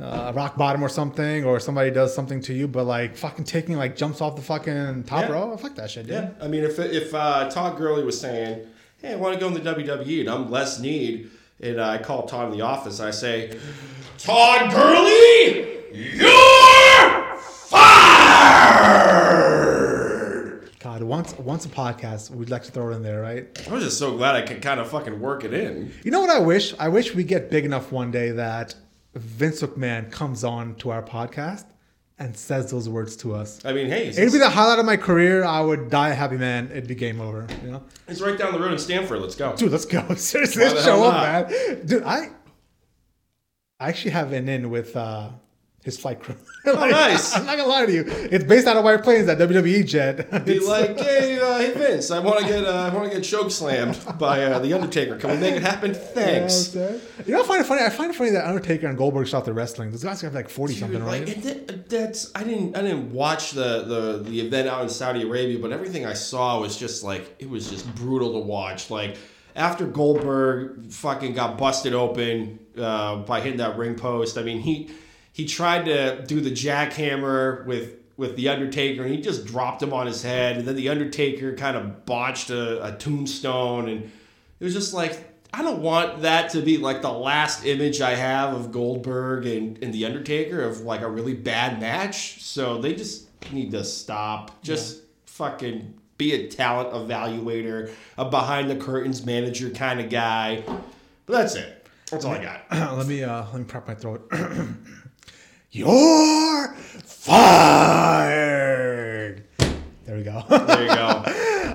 uh, rock bottom or something, or somebody does something to you. But like fucking taking like jumps off the fucking top Yeah. row, fuck that shit, dude. Yeah, I mean, if if uh, Todd Gurley was saying, "Hey, I want to go in the WWE and I'm less need," and I call Todd in the office, I say, "Todd Gurley, you're God, once, once a podcast, we'd like to throw it in there, right? I was just so glad I could kind of fucking work it in. You know what I wish? I wish we get big enough one day that Vince McMahon comes on to our podcast and says those words to us. I mean, hey, It'd be the highlight of my career. I would die a happy man. It'd be game over. You know, it's right down the road in Stamford. Let's go. dude. Let's go. [laughs] Seriously, let's show up, man. Dude, I, I actually have an in with uh, his flight crew. Like, [laughs] Oh, nice. I'm not gonna lie to you. It's based out of White Plains, that WWE jet. [laughs] Be like, [laughs] hey, uh, hey Vince, I want to get uh, I want to get choke slammed by uh, the Undertaker. Can we make it happen? Thanks. You know, what you know, I find it funny. I find it funny that Undertaker and Goldberg stopped the wrestling. Those guys have like forty Dude, something, like, right? that, that's I didn't I didn't watch the, the the event out in Saudi Arabia, but everything I saw was just like it was just brutal to watch. Like after Goldberg fucking got busted open uh, by hitting that ring post, I mean he he tried to do the jackhammer with with the Undertaker, and he just dropped him on his head, and then the Undertaker kind of botched a, a tombstone, and it was just like. I don't want that to be like the last image I have of Goldberg and, and The Undertaker of like a really bad match. So they just need to stop. Just fucking be a talent evaluator, a behind the curtains manager kind of guy. But that's it. That's all I got. [clears throat] let me uh, let me prep my throat. [clears throat] You're fired. There we go. There you go.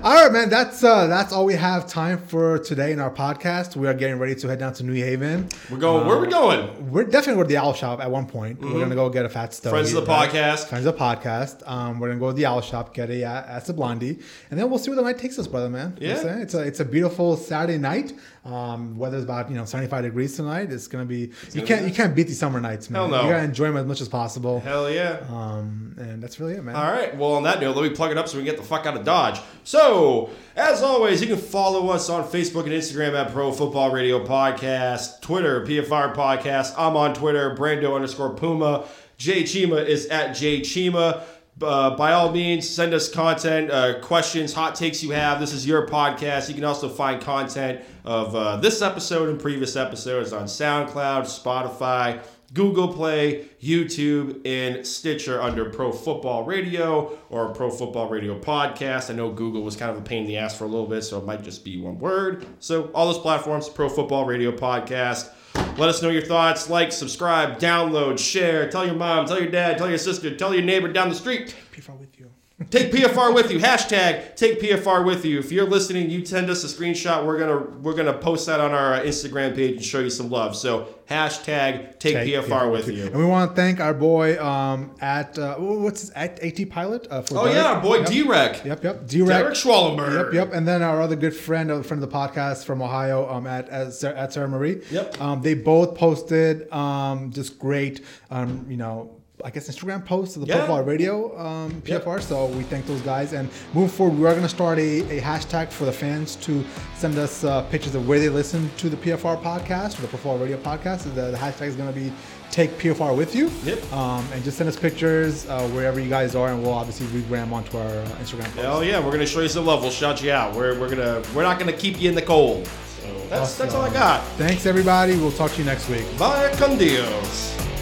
[laughs] all right, man. That's uh, that's all we have time for today in our podcast. We are getting ready to head down to New Haven. We're going. where are we going? We're definitely going to the Owl Shop at one point. We're gonna go get a fat stove. Friends of the podcast. Friends of the podcast. Um, we're gonna go to the Owl Shop, get a uh, Acid Blondie, and then we'll see where the night takes us, brother, man. You know Yeah. it's a it's a beautiful Saturday night. Um, weather's about you know 75 degrees tonight. It's gonna be you gonna can't be you can't beat these summer nights, man. Hell no. You gotta enjoy them as much as possible. Hell yeah. Um, and that's really it, man. All right. Well, on that note, let me plug it up so we can get the fuck out of Dodge. So, as always, you can follow us on Facebook and Instagram at Pro Football Radio Podcast, Twitter, PFR Podcast. I'm on Twitter, Brando underscore Puma. Jay Chima is at Jay Chima. Uh, by all means, send us content, uh, questions, hot takes you have. This is your podcast. You can also find content of uh, this episode and previous episodes on SoundCloud, Spotify, Google Play, YouTube, and Stitcher under Pro Football Radio or Pro Football Radio Podcast. I know Google was kind of a pain in the ass for a little bit, so it might just be one word. So, all those platforms, Pro Football Radio Podcast. Let us know your thoughts. Like, subscribe, download, share. Tell your mom, tell your dad, tell your sister, tell your neighbor down the street. Out with you. Take PFR with you. Hashtag take PFR with you. If you're listening, you send us a screenshot. We're gonna we're gonna post that on our uh, Instagram page and show you some love. So hashtag take, Take PFR with you. And we want to thank our boy um, at uh, what's his at AT Pilot uh, for Oh Derek. yeah, our boy Yep. D-Rec. Yep, yep. Derek D-Rec. Schwallenberg. Yep, yep. And then our other good friend, a friend of the podcast from Ohio, um, at at, at Sarah Marie. Yep. Um, they both posted um, just great, um, you know. I guess Instagram posts of the Yeah. Football Radio um, Yep. PFR. So we thank those guys. And moving forward, we are going to start a, a hashtag for the fans to send us uh, pictures of where they listen to the PFR podcast or the Football Radio podcast. The, the hashtag is going to be Take PFR with you. Yep. Um, and just send us pictures uh, wherever you guys are, and we'll obviously regram onto our uh, Instagram. Post. Hell yeah, we're gonna show you some love. We'll shout you out. We're, we're gonna we're not gonna keep you in the cold. So that's that's all I got. Thanks, everybody. We'll talk to you next week. Bye, con Dios.